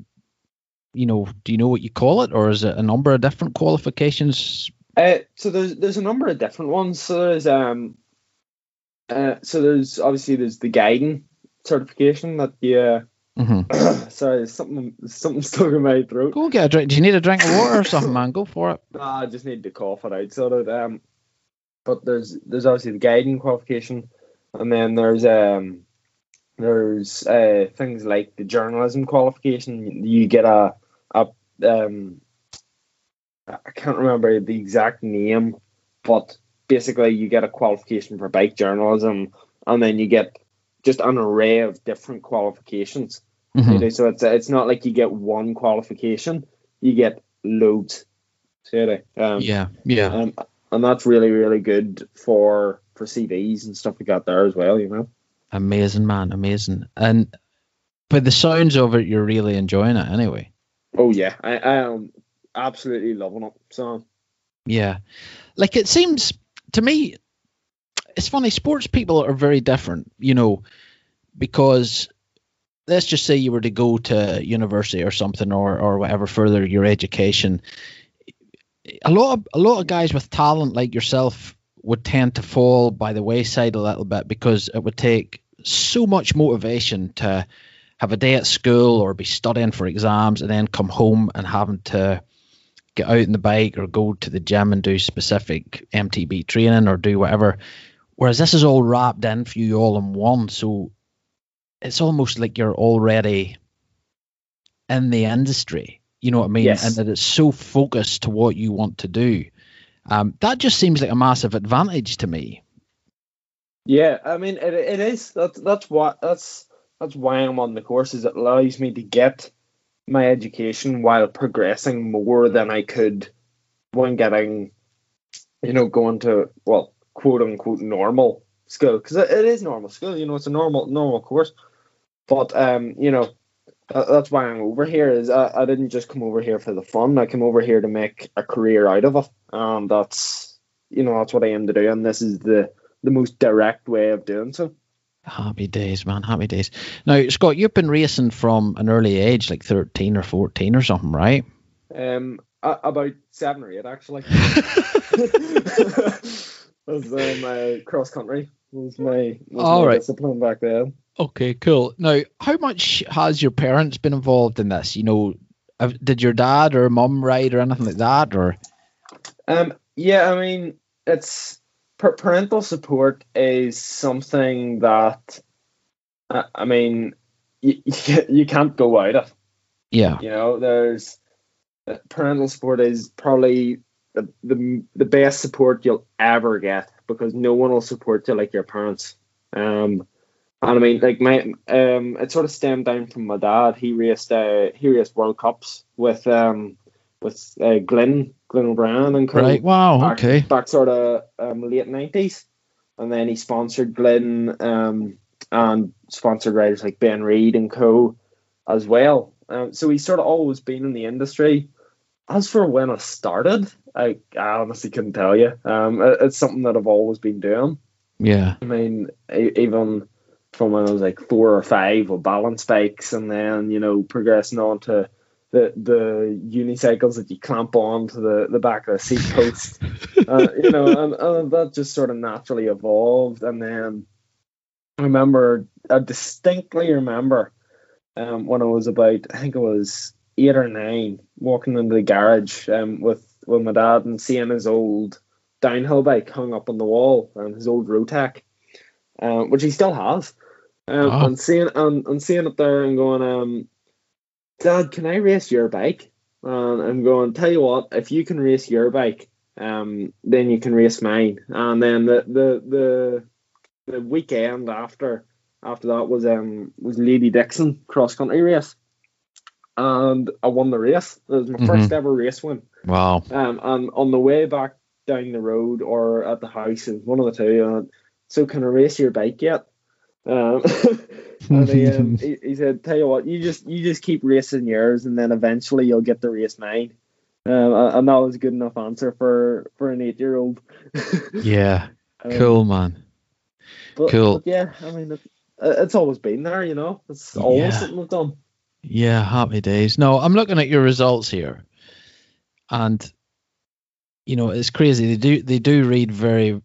you know, do you know what you call it, or is it a number of different qualifications? Uh, so there's there's a number of different ones. So there's um, uh, so there's obviously there's the guiding certification that you. Hmm sorry, something something stuck in my throat. Go get a drink. Do you need a drink of water or something, man? Go for it. Nah, I just need to cough it out. So that um, but there's there's obviously the guiding qualification, and then there's um, there's uh things like the journalism qualification. You get a a um, I can't remember the exact name, but basically you get a qualification for bike journalism, and then you get just an array of different qualifications. Mhm. You know, So it's it's not like you get one qualification; you get loads. Um, Yeah, yeah. um, and that's really really good for for CVs and stuff like that there as well. You know. Amazing, man. Amazing. And but the sounds of it, you're really enjoying it anyway. Oh yeah, I, I am absolutely loving it. So Yeah. Like it seems to me, it's funny. Sports people are very different, you know, because let's just say you were to go to university or something or or whatever further your education a lot of a lot of guys with talent like yourself would tend to fall by the wayside a little bit because it would take so much motivation to have a day at school or be studying for exams and then come home and having to get out on the bike or go to the gym and do specific MTB training or do whatever. Whereas this is all wrapped in for you all in one. So it's almost like you're already in the industry. You know what I mean? Yes. And that it's so focused to what you want to do. Um, that just seems like a massive advantage to me. Yeah, I mean it, it is. That's that's what that's that's why I'm on the courses. It allows me to get my education while progressing more than I could when getting, you know, going to well, quote unquote normal school because it, it is normal school. You know, it's a normal normal course. But um, you know, that, that's why I'm over here. Is I, I didn't just come over here for the fun. I came over here to make a career out of it. Um, that's you know that's what I aim to do, and this is the the most direct way of doing so. Happy days, man. Happy days. Now, Scott, you've been racing from an early age, like 13 or 14 or something, right? Um, about seven or eight actually. was uh, my cross country was my, was All my right. discipline back then. Okay, cool. Now, how much has your parents been involved in this? You know, did your dad or mum ride or anything like that? Or Um, yeah, I mean, it's parental support is something that, uh, I mean, you, you can't go out of. yeah, You know, there's uh, parental support is probably the, the the best support you'll ever get because no one will support you like your parents. Um, and I mean, like my um, it sort of stemmed down from my dad. He raced uh, he raced World Cups with um with uh, Glenn Glenn O'Brien and co. right. Wow. back, Okay. back sort of um, late nineties, and then he sponsored Glenn um, and sponsored riders like Ben Reid and co. as well. Um, so he's sort of always been in the industry. As for when I started, I, I honestly couldn't tell you. Um, it- it's something that I've always been doing. Yeah. I mean, even from when I was like four or five with balance bikes, and then you know progressing on to the the unicycles that you clamp on to the, the back of the seat post. uh, you know, and, and that just sort of naturally evolved. And then I remember, I distinctly remember um, when I was about, I think it was eight or nine, walking into the garage um, with with my dad and seeing his old downhill bike hung up on the wall and his old Rotac, um, which he still has. Um, Wow. And seeing and, and seeing it there and going, um, Dad, can I race your bike? And I'm going, tell you what, if you can race your bike, um, then you can race mine. And then the the the, the weekend after after that was um was Lady Dixon cross country race, and I won the race. It was my Mhm. first ever race win. Wow. Um, and on the way back down the road or at the house, it was one of the two. Uh, so can I race your bike yet? Um, and he, um, he, he said, "Tell you what, you just you just keep racing yours, and then eventually you'll get to race mine." Um, and that was a good enough answer for for an eight year old. Yeah. Cool, man. But, cool. but yeah, I mean, it, it's always been there, you know. It's always Yeah. something I've done. Yeah, happy days. No, I'm looking at your results here, and you know it's crazy. They do they do read very.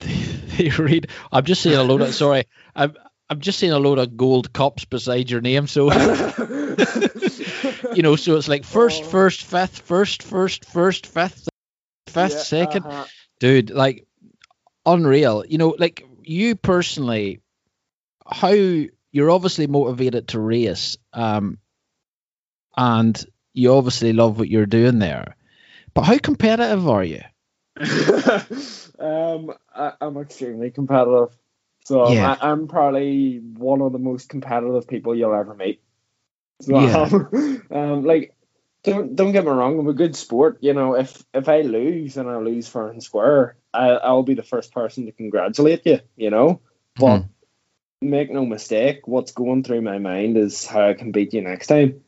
They, read. I'm just seeing a load of sorry. I'm I'm just seeing a load of gold cups beside your name. So you know, so it's like first, Oh. first, fifth, first, first, first, fifth, fifth, Yeah, second. uh-huh. dude like unreal you know like you personally how you're obviously motivated to race um and you obviously love what you're doing there but how competitive are you um, I, I'm extremely competitive. So Yeah. I, I'm probably one of the most competitive people you'll ever meet. So, Yeah. um, like, don't don't get me wrong. I'm a good sport. You know, if if I lose and I lose fair and square, I, I'll be the first person to congratulate you. You know, but make no mistake, what's going through my mind is how I can beat you next time.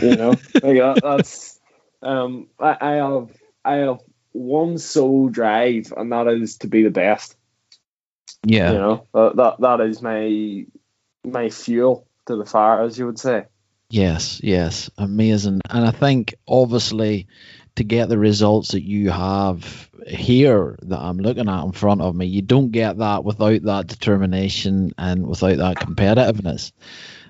You know, like that, that's um, I, I have I have one sole drive, and that is to be the best. yeah You know, that that, that is my my fuel to the fire, as you would say. Yes, yes, amazing. And I think obviously to get the results that you have here that I'm looking at in front of me, you don't get that without that determination and without that competitiveness.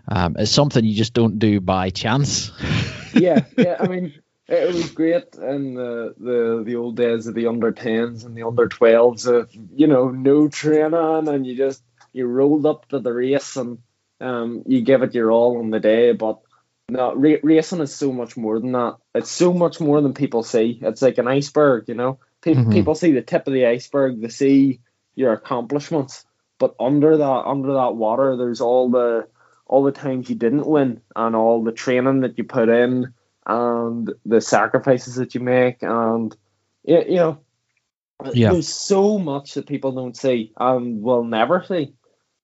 Um, it's something you just don't do by chance. yeah, yeah. I mean, it was great in the, the the old days of the under tens and the under twelves of you know no training on and you just you rolled up to the race and um you give it your all on the day. But no, ra- racing is so much more than that. It's so much more than people see. It's like an iceberg, you know. People mm-hmm. people see the tip of the iceberg, they see your accomplishments, but under that under that water, there's all the all the times you didn't win and all the training that you put in and the sacrifices that you make and you know yeah. there's so much that people don't see and will never see.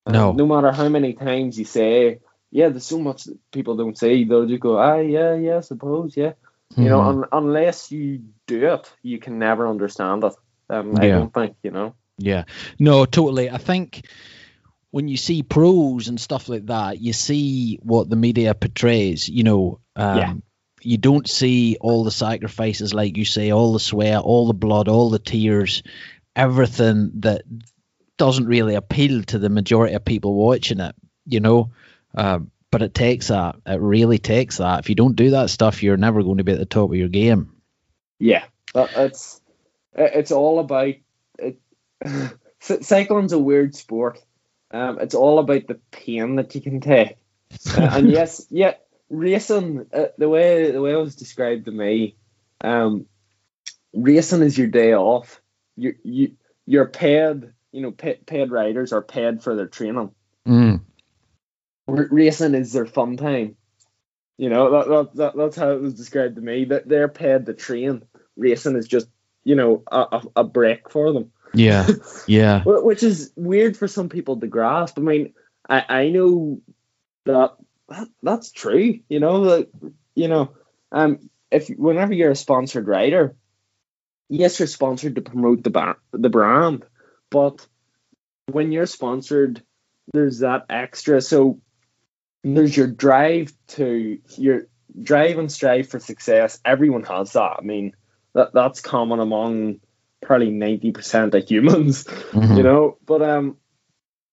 No. no matter how many times you say, yeah, there's so much that people don't say. They'll just go, ah, yeah, yeah, I suppose, yeah. Mm-hmm. You know, mm-hmm. un- unless you do it, you can never understand it. Um, I don't think, you know. Yeah. No, totally. I think when you see pros and stuff like that, you see what the media portrays. You know, um, yeah. you don't see all the sacrifices, like you say, all the sweat, all the blood, all the tears, everything that doesn't really appeal to the majority of people watching it. You know, uh, but it takes that. It really takes that. If you don't do that stuff, you're never going to be at the top of your game. Yeah, it's it's all about it. Cycling's a weird sport um, it's all about the pain that you can take. Uh, and yes, yeah, racing. Uh, the way the way it was described to me, um, racing is your day off. You you you're paid. You know, paid, paid riders are paid for their training. Mm. R- racing is their fun time. You know, that, that, that, that's how it was described to me. That they're paid to train. Racing is just you know a, a, a break for them. Yeah, yeah. Which is weird for some people to grasp. I mean, I, I know that, that that's true. You know that you know, um, if whenever you're a sponsored rider, yes, you're sponsored to promote the bar- the brand, but when you're sponsored, there's that extra. So there's your drive to your drive and strive for success. Everyone has that. I mean, that that's common among probably 90% of humans, mm-hmm. you know. But um,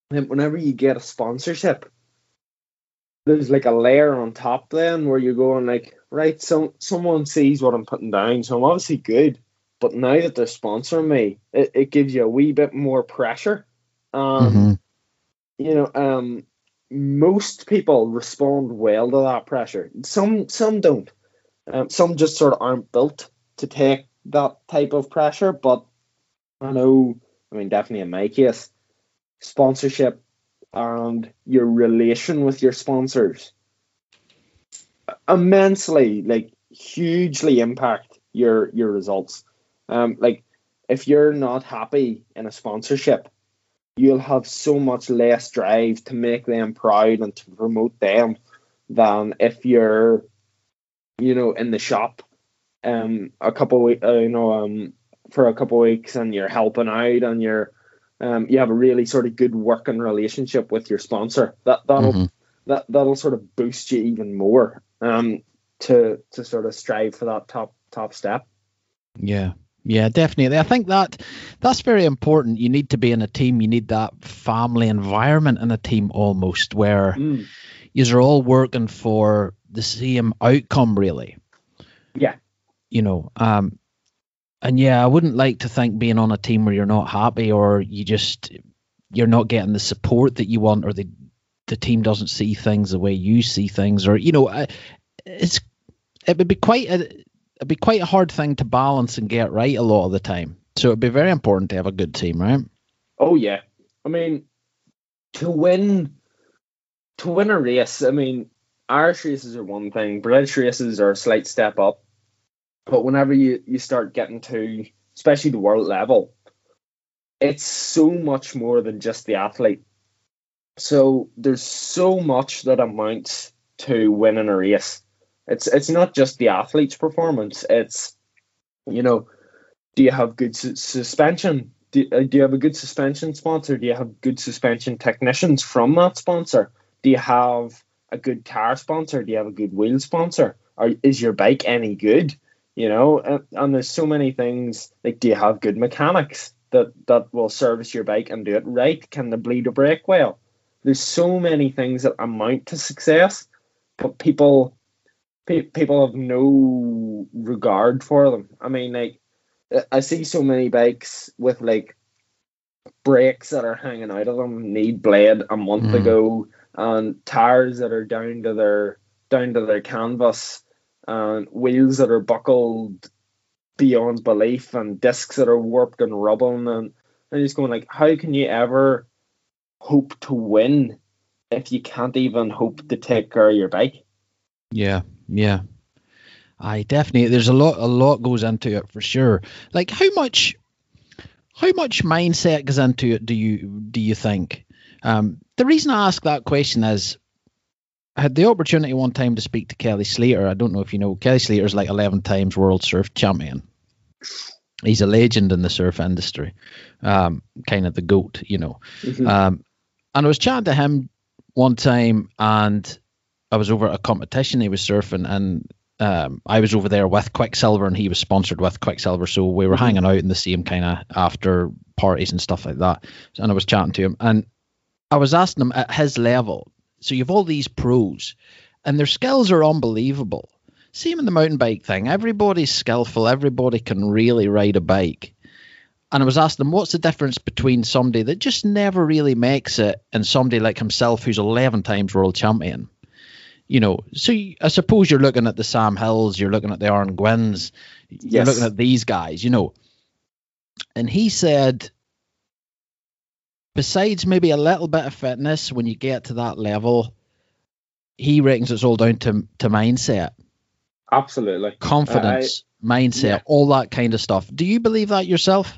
whenever you get a sponsorship, there's like a layer on top then where you're going like, right, so someone sees what I'm putting down, so I'm obviously good. But now that they're sponsoring me, it, it gives you a wee bit more pressure. Um, mm-hmm. you know, um, most people respond well to that pressure. Some some don't. Um, some just sort of aren't built to take that type of pressure, but I know, I mean, definitely in my case, sponsorship and your relation with your sponsors immensely, like hugely impact your your results. Um, like if you're not happy in a sponsorship, you'll have so much less drive to make them proud and to promote them than if you're, you know, in the shop. Um a couple weeks, uh, you know um for a couple weeks and you're helping out and you're um you have a really sort of good working relationship with your sponsor. That that'll mm-hmm. that that'll sort of boost you even more um to to sort of strive for that top top step. Yeah yeah definitely. I think that that's very important. You need to be in a team. You need that family environment in a team almost where mm. you're all working for the same outcome really. Yeah. You know, um, and yeah, I wouldn't like to think being on a team where you're not happy or you just you're not getting the support that you want or the the team doesn't see things the way you see things or you know it's it would be quite a it'd be quite a hard thing to balance and get right a lot of the time. So it'd be very important to have a good team right? Oh yeah. I mean to win to win a race i mean irish races are one thing. British races are a slight step up. But whenever you, you start getting to, especially the world level, it's so much more than just the athlete. So there's so much that amounts to winning a race. It's it's not just the athlete's performance. It's you know, do you have good su- suspension? Do, uh, do you have a good suspension sponsor? Do you have good suspension technicians from that sponsor? do you have a good car sponsor? Do you have a good wheel sponsor? Or is your bike any good? You know, and, and there's so many things like do you have good mechanics that that will service your bike and do it right? Can the bleeder brake well? There's so many things that amount to success, but people pe- people have no regard for them. I mean, like I see so many bikes with like brakes that are hanging out of them need blade a month Mm. ago and tires that are down to their down to their canvas and wheels that are buckled beyond belief and discs that are warped and rubbing and I'm just going like how can you ever hope to win if you can't even hope to take care of your bike Yeah, yeah. I definitely there's a lot a lot goes into it for sure. Like how much how much mindset goes into it do you do you think? Um the reason I ask that question is I had the opportunity one time to speak to Kelly Slater. I don't know if you know Kelly Slater is like eleven times world surf champion. He's a legend in the surf industry. Um, kind of the goat, you know. Um, and I was chatting to him one time, and I was over at a competition. He was surfing, and um, I was over there with Quiksilver, and he was sponsored with Quiksilver. So we were Mhm. hanging out in the same kind of after parties and stuff like that. And I was chatting to him, and I was asking him at his level. So you have all these pros, and their skills are unbelievable. Same in the mountain bike thing. Everybody's skillful. Everybody can really ride a bike. And I was asking him, what's the difference between somebody that just never really makes it and somebody like himself who's 11 times world champion? You know, so you, I suppose you're looking at the Sam Hills, you're looking at the Aaron Gwins, you're looking at these guys, you know. And he said, besides maybe a little bit of fitness, when you get to that level, he reckons it's all down to, to mindset, absolutely confidence, mindset, yeah. all that kind of stuff. Do you believe that yourself?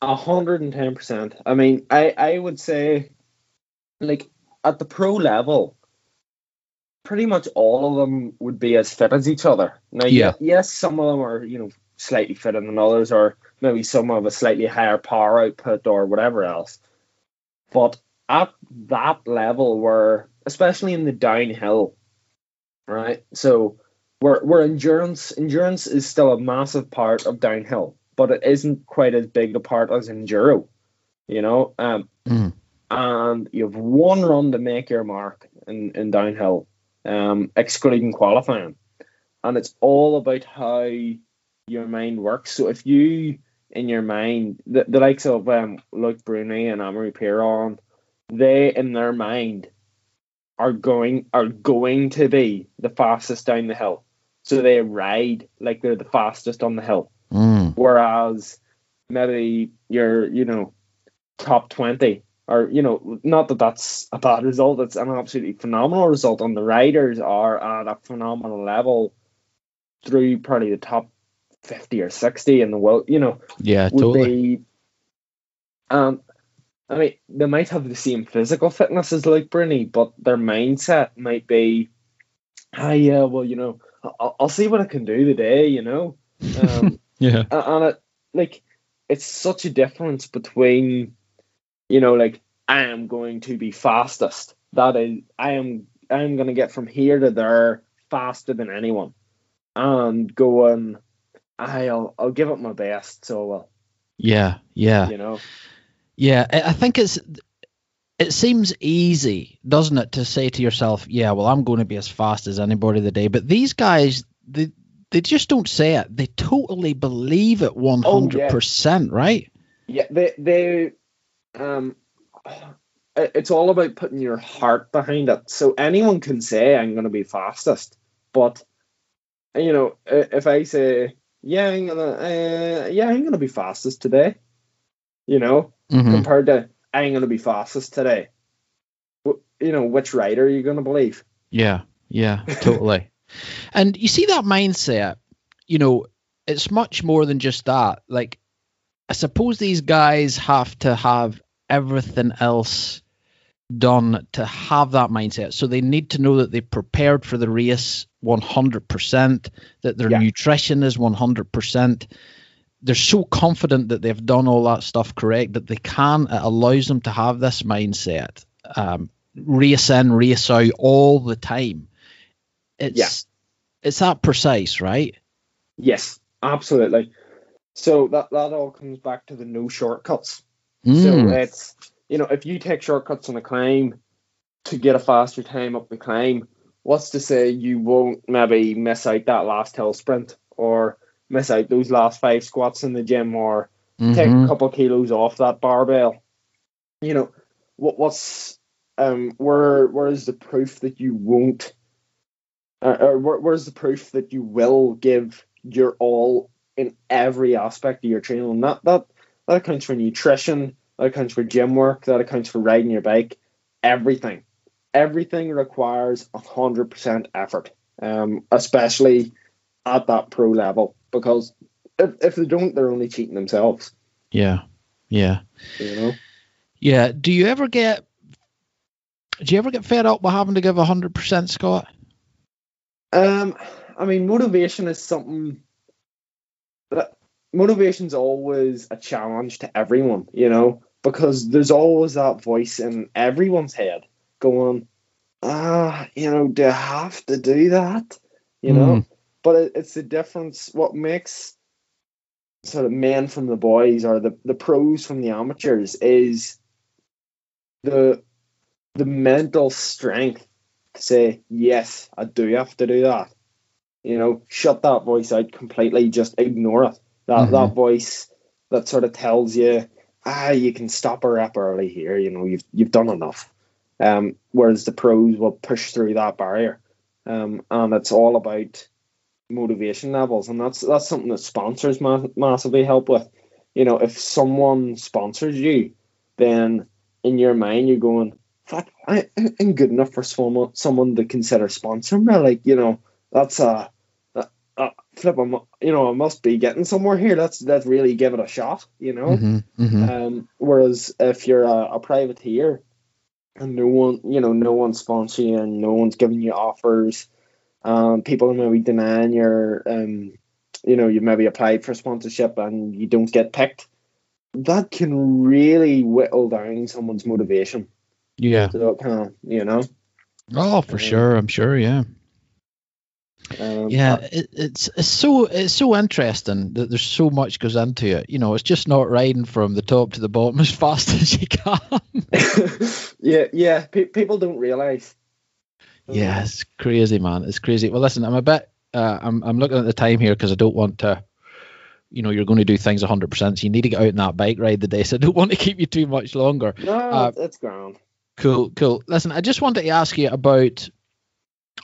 A hundred and ten percent. I mean, I I would say, like at the pro level, pretty much all of them would be as fit as each other. Now, Yeah. yes, some of them are you know slightly fitter than others, or maybe some have a slightly higher power output or whatever else. But at that level, where especially in the downhill, right? So where where endurance endurance is still a massive part of downhill, but it isn't quite as big a part as enduro. You know, um, Mm. and you have one run to make your mark in, in downhill, um, excluding qualifying, and it's all about how your mind works. So if you in your mind, the, the likes of um, Loic Bruni and Amaury Pierron, they in their mind are going are going to be the fastest down the hill. So they ride like they're the fastest on the hill. Mm. Whereas maybe you're, you know, top 20, or, you know, not that that's a bad result, it's an absolutely phenomenal result. And the riders are at a phenomenal level through probably the top 50 or 60 in the world, you know, Yeah, would totally. be. Um, I mean, they might have the same physical fitness as like Bruni, but their mindset might be, ah, yeah, well, you know, I'll, I'll see what I can do today, you know. Um, yeah. and it like it's such a difference between you know like i am going to be fastest that is i am i am going to get from here to there faster than anyone and going i'll i'll give it my best so well Yeah, yeah. you know Yeah, I think it's it seems easy, doesn't it, to say to yourself, "Yeah, well, I'm going to be as fast as anybody today." But these guys, they they just don't say it. They totally believe it oh, one hundred percent, right? yeah they they um it's all about putting your heart behind it so anyone can say i'm going to be fastest but you know if i say yeah i'm gonna uh, yeah i'm gonna be fastest today you know Mhm. compared to i'm gonna be fastest today you know which rider are you gonna believe Yeah, yeah, totally. and you see that mindset, you know, it's much more than just that. Like, I suppose these guys have to have everything else done to have that mindset. So they need to know that they prepared for the race 100%, that their Yeah. nutrition is 100%. They're so confident that they've done all that stuff correct that they can, it allows them to have this mindset. Um, race in, race out all the time. It's Yeah. it's that precise, right? Yes, absolutely. So that that all comes back to the no shortcuts. So Mm. it's you know if you take shortcuts on a climb to get a faster time up the climb, what's to say you won't maybe miss out that last hill sprint or miss out those last five squats in the gym or take Mhm. a couple kilos off that barbell. You know what what's um where where is the proof that you won't uh, or where, where's the proof that you will give your all in every aspect of your training and that that that accounts for nutrition that accounts for gym work that accounts for riding your bike everything everything requires 100% effort um especially at that pro level because if, if they don't they're only cheating themselves Yeah, yeah, you know yeah. Do you ever get do you ever get fed up with having to give hundred percent, Scott? Um, I mean, motivation is something motivation's always a challenge to everyone, you know, because there's always that voice in everyone's head going, ah, you know, do I have to do that? You know, but it, it's the difference. What makes sort of men from the boys or the, the pros from the amateurs is the the mental strength to say, yes, I do have to do that. You know, shut that voice out completely, just ignore it. That Mhm. that voice that sort of tells you, ah, you can stop a rep early here, you know, you've you've done enough. Um, whereas the pros will push through that barrier. Um, and it's all about motivation levels, and that's that's something that sponsors ma- massively help with. You know, if someone sponsors you, then in your mind you're going, "Fuck, I, I'm good enough for someone someone to consider sponsoring me." Like, you know, that's a flip. I'm, you know, I must be getting somewhere here. Let's let's really give it a shot. You know. hmm hmm Um, whereas if you're a, a privateer and no one, you know, no one's sponsoring no one's giving you offers, um, people are maybe denying your, um, you know, you maybe applied for sponsorship and you don't get picked. That can really whittle down someone's motivation. Yeah. So it kind of, you know, Oh, for Um, sure. I'm sure. Yeah. Um, Yeah. It, it's it's so it's so interesting that there's so much goes into it. You know, it's just not riding from the top to the bottom as fast as you can. yeah, yeah. Pe- people don't realize. Yeah, it's crazy, man. It's crazy. Well, listen, I'm a bit. Uh, I'm I'm looking at the time here because I don't want to. You know, you're going to do things 100, percent so you need to get out on that bike ride today. So I don't want to keep you too much longer. No, Uh, it's ground. Cool, cool. Listen, I just wanted to ask you about.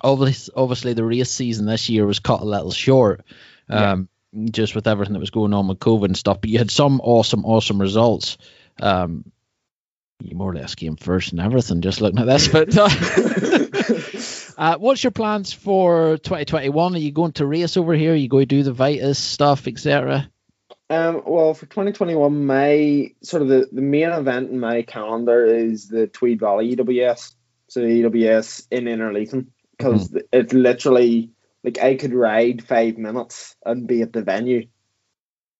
Obviously, obviously, the race season this year was cut a little short, Yeah. um, just with everything that was going on with COVID and stuff. But you had some awesome, awesome results. Um, you more or less came first and everything. Just looking at this, but. Uh, Uh, what's your plans for 2021? Are you going to race over here? Are you going to do the Vitus stuff, etc.? Um, well, for 2021, my sort of the, the main event in my calendar is the Tweed Valley EWS. So the EWS in Innerleithen. Because it's literally like I could ride five minutes and be at the venue.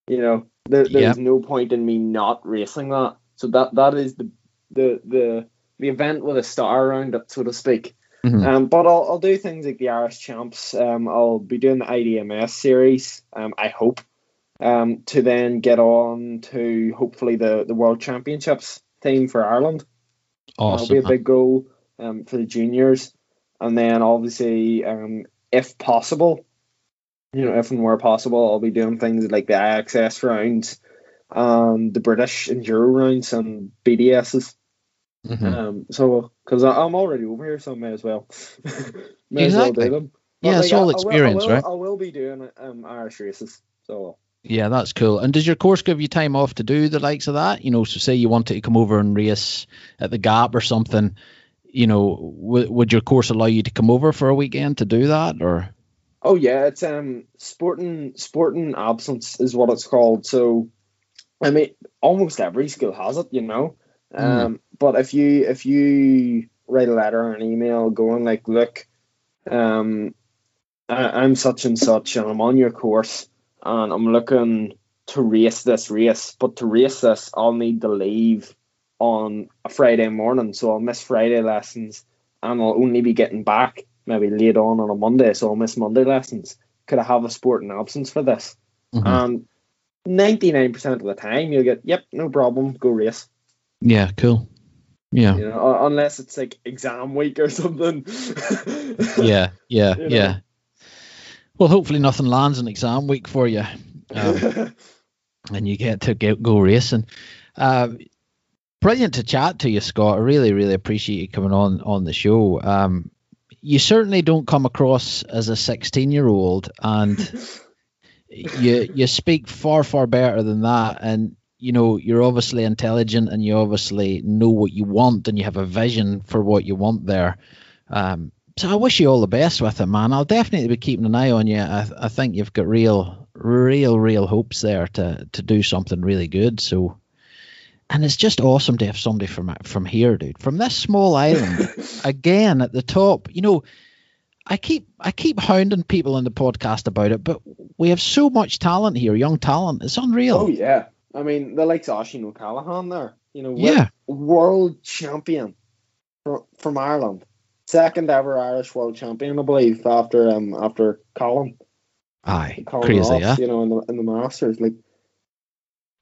You know, there, there's no point in me not racing that. So that that is the the the the event with a star around it, so to speak. Mhm. Um, but I'll, I'll do things like the Irish Champs. Um, I'll be doing the IDMS series. Um, I hope. Um, to then get on to hopefully the the World Championships team for Ireland. That'll Awesome. be a big goal um, for the juniors, and then obviously, um, if possible, you know, if and where possible, I'll be doing things like the IXS rounds, um, the British Enduro rounds, and BDSs. Mhm. Um, so because I'm already over here, so I may as well, may as well Exactly. do them. Yeah, it's I- all I will- experience, I will, right? I will be doing um, Irish races. So Yeah, that's cool. And does your course give you time off to do the likes of that? You know, so say you wanted to come over and race at the Gap or something. You know, w- would your course allow you to come over for a weekend to do that, or? Oh yeah, it's um sporting sporting absence is what it's called. So I mean almost every school has it, you know. Um but if you if you write a letter or an email going like, look, um I, I'm such and such and I'm on your course and I'm looking to race this race, but to race this I'll need to leave on a Friday morning, so I'll miss Friday lessons, and I'll only be getting back maybe late on on a Monday, so I'll miss Monday lessons. Could I have a sporting absence for this? Mhm. And ninety nine percent of the time, you'll get, yep, no problem, go race. Yeah, cool. Yeah. You know, unless it's like exam week or something. Yeah, yeah, You know. yeah. Well, hopefully nothing lands in exam week for you, um, and you get to go, go racing. Uh, brilliant to chat to you, Scott. I really, really appreciate you coming on on the show. Um, you certainly don't come across as a 16 year old, and you you speak far, far better than that. And you know, you're obviously intelligent, and you obviously know what you want, and you have a vision for what you want there. Um, so I wish you all the best with it, man. I'll definitely be keeping an eye on you. I, I think you've got real, real, real hopes there to to do something really good. So, and it's just awesome to have somebody from from here, dude, from this small island, again at the top. You know, I keep I keep hounding people in the podcast about it, but we have so much talent here, young talent. It's unreal. oh yeah, I mean the likes of Oisin O'Callaghan there. You know, Yeah. world champion from, from Ireland, second ever Irish world champion, I believe, after um after Colin. Aye, Colin crazy, Ross, yeah. You know, in the in the Masters, like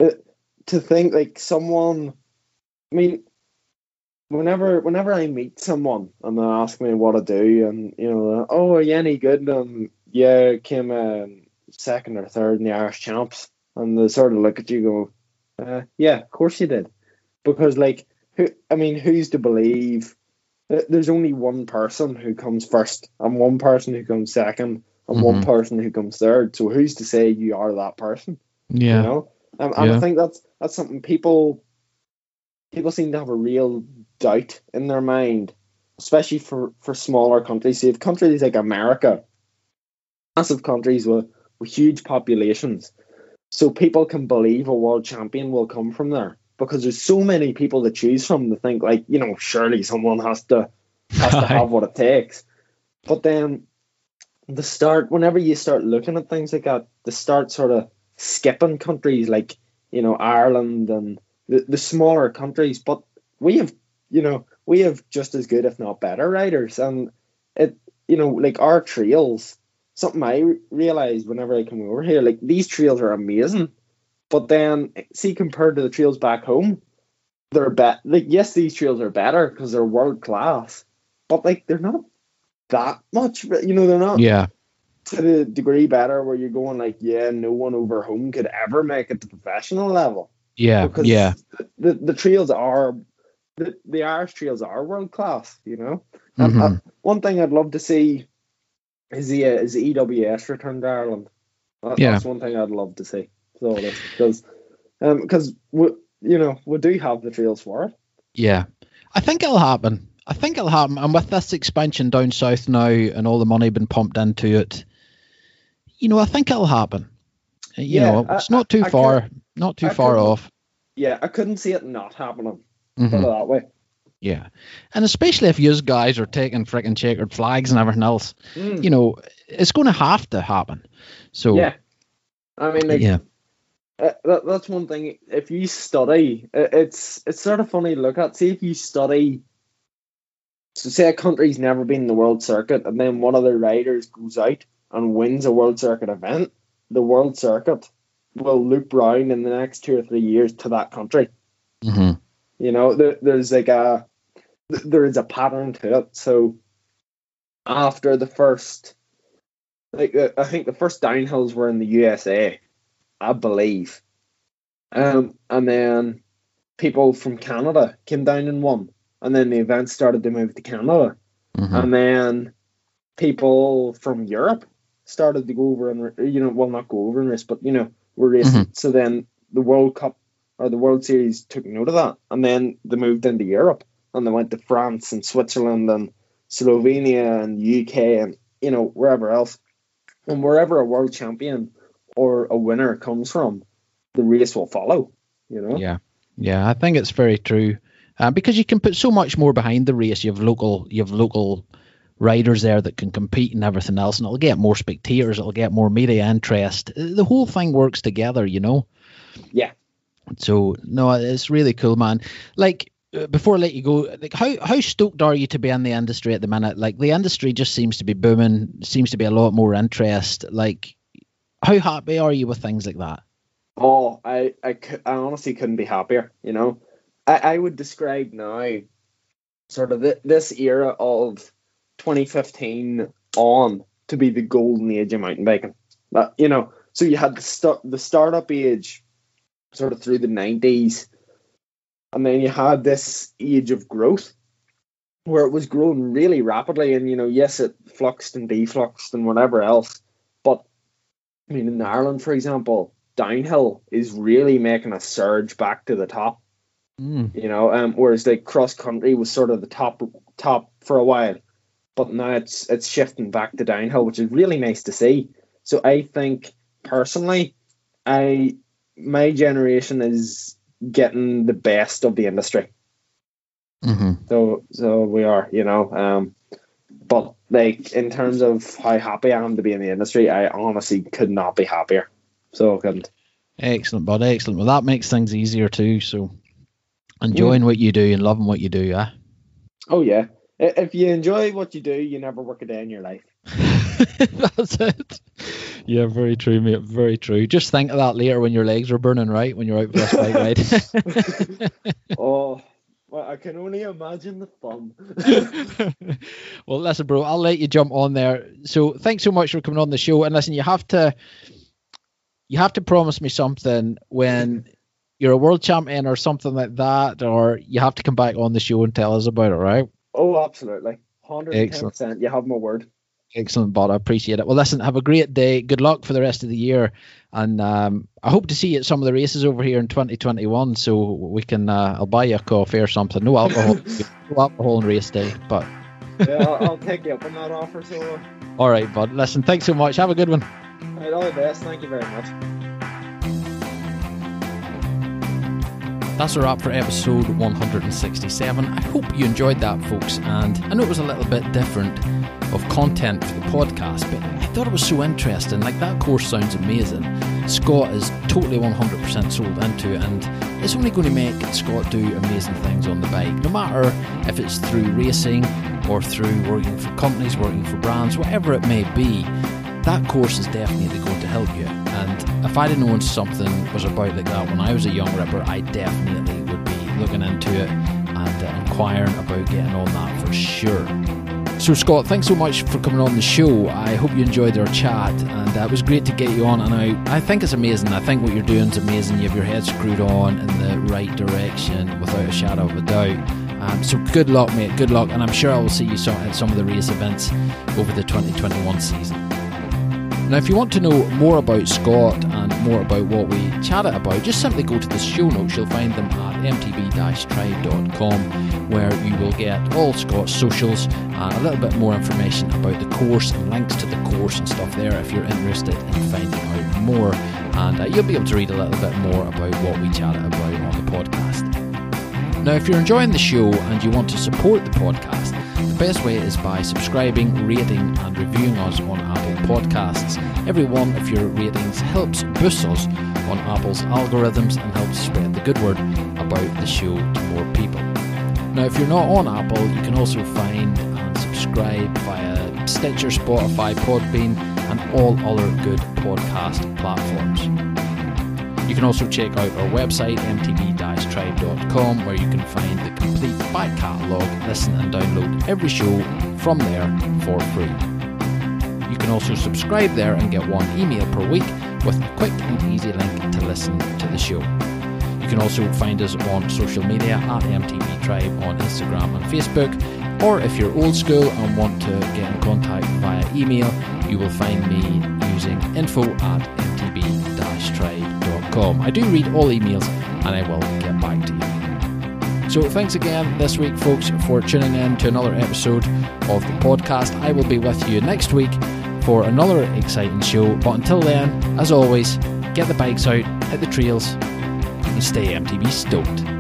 it, to think like someone. I mean, whenever whenever I meet someone and they ask me what I do, and you know, oh, are you any good? Um, yeah, came um, second or third in the Irish champs, and they sort of look at you, go, uh, yeah, of course you did, because like, who? I mean, who's to believe? There's only one person who comes first, and one person who comes second, and one Mhm. person who comes third. So who's to say you are that person? Yeah, You know, um, and Yeah. I think that's that's something people people seem to have a real doubt in their mind, especially for for smaller countries. See, if countries like America, massive countries with with huge populations, so people can believe a world champion will come from there because there's so many people to choose from to think like you know surely someone has to has to have what it takes. But then the start, whenever you start looking at things like that, the start sort of skipping countries like you know Ireland and the, the smaller countries. But we have, you know, we have just as good, if not better, riders, and it, you know, like our trails. Something I re- realized whenever I come over here, like these trails are amazing, but then see compared to the trails back home, they're bet. Like yes, these trails are better because they're world class, but like they're not that much. You know, they're not yeah, to the degree better where you're going like, yeah, no one over home could ever make it to professional level yeah, because yeah. the the trails are the, the Irish trails are world class. You know, uh, one thing I'd love to see is the uh, is the EWS return to Ireland. That- Yeah. That's one thing I'd love to see. So because um because we you know we do have the trails for it. Yeah, I think it'll happen. I think it'll happen. And with this expansion down south now and all the money been pumped into it, you know, I think it'll happen. You Yeah, know, I- it's not too I- I far, not too I far off. Yeah, I couldn't see it not happening. Put Mhm. it that way. Yeah, and especially if you guys are taking freaking checkered flags and everything else, Mm. you know, it's going to have to happen. So Yeah, I mean, like, yeah, Uh, that, that's one thing. If you study, it- it's it's sort of funny to look at. See if you study. So say a country's never been in the world circuit, and then one of their riders goes out and wins a world circuit event. The world circuit will loop round in the next two or three years to that country. hmm You know, there, there's like a there is a pattern to it. So after the first, like uh, I think the first downhills were in the USA, I believe, um, and then people from Canada came down and won, and then the event started to move to Canada, hmm and then people from Europe started to go over and you know, well not go over and race, but you know, we're racing. So then the World Cup or the World Series took note of that, and then they moved into Europe and they went to France and Switzerland and Slovenia and UK and you know wherever else, and wherever a world champion or a winner comes from, the race will follow. You know. Yeah, yeah, I think it's very true. Uh, because you can put so much more behind the race. You have local, you have local riders there that can compete and everything else, and it'll get more spectators. It'll get more media interest. The whole thing works together, you know. Yeah. So no, it's really cool, man. Like uh, before I let you go, like how how stoked are you to be in the industry at the minute? Like the industry just seems to be booming, seems to be a lot more interest. Like how happy are you with things like that? Oh, I I, I honestly couldn't be happier. You know, I, I would describe now sort of the, this era of 2015 on to be the golden age of mountain biking. That you know, so you had the start the startup age, sort of through the 90s and then you had this age of growth where it was growing really rapidly. And, you know, yes, it fluxed and defluxed and whatever else. But, I mean, in Ireland, for example, downhill is really making a surge back to the top. Mm. You know, um, whereas like cross country was sort of the top top for a while, but now it's it's shifting back to downhill, which is really nice to see. So I think personally, I my generation is getting the best of the industry. Mm-hmm. So so we are, you know. Um, but like in terms of how happy I am to be in the industry, I honestly could not be happier. So I couldn't. Excellent, bud. Excellent. Well, that makes things easier too. So enjoying mm. what you do and loving what you do, yeah. Oh yeah. If you enjoy what you do, you never work a day in your life. That's it. Yeah, very true, mate. Very true. Just think of that later when your legs are burning, right? When you're out for this bike ride. oh, well, I can only imagine the fun. well, listen, bro, I'll let you jump on there. So, thanks so much for coming on the show. And listen, you have to, you have to promise me something when you're a world champion or something like that, or you have to come back on the show and tell us about it, right? Oh, absolutely, hundred percent. You have my word. Excellent, Bob. I appreciate it. Well, listen, have a great day. Good luck for the rest of the year, and um, I hope to see you at some of the races over here in 2021. So we can, uh, I'll buy you a coffee or something. No alcohol, no alcohol on race day, but. yeah, I'll, I'll, take you up on that offer. So. All right, bud. Listen, thanks so much. Have a good one. All right, all the best. Thank you very much. That's a wrap for episode 167. I hope you enjoyed that, folks, and I know it was a little bit different of content for the podcast, but I thought it was so interesting. Like, that course sounds amazing. Scott is totally 100% sold into it, and it's only going to make Scott do amazing things on the bike, no matter if it's through racing or through working for companies, working for brands, whatever it may be. That course is definitely going to help you. And if I'd have known something was about like that when I was a young ripper, I definitely would be looking into it and uh, inquiring about getting on that for sure. So, Scott, thanks so much for coming on the show. I hope you enjoyed our chat, and uh, it was great to get you on. And I, I think it's amazing. I think what you're doing is amazing. You have your head screwed on in the right direction without a shadow of a doubt. Um, so, good luck, mate. Good luck. And I'm sure I will see you at some of the race events over the 2021 season. Now, if you want to know more about Scott and more about what we chatted about, just simply go to the show notes. You'll find them at mtb-tribe.com, where you will get all Scott's socials and a little bit more information about the course and links to the course and stuff there if you're interested in finding out more. And uh, you'll be able to read a little bit more about what we chatted about on the podcast. Now, if you're enjoying the show and you want to support the podcast, the best way is by subscribing, rating, and reviewing us on Podcasts. Every one of your ratings helps boost us on Apple's algorithms and helps spread the good word about the show to more people. Now, if you're not on Apple, you can also find and subscribe via Stitcher, Spotify, Podbean, and all other good podcast platforms. You can also check out our website, mtb-tribe.com, where you can find the complete back catalogue, listen and download every show from there for free. Can also subscribe there and get one email per week with a quick and easy link to listen to the show. You can also find us on social media at MTB Tribe on Instagram and Facebook. Or if you're old school and want to get in contact via email, you will find me using info at mtb-tribe.com. I do read all emails and I will get back to you. So thanks again this week, folks, for tuning in to another episode of the podcast. I will be with you next week for another exciting show. But until then, as always, get the bikes out, hit the trails, and stay MTB stoked.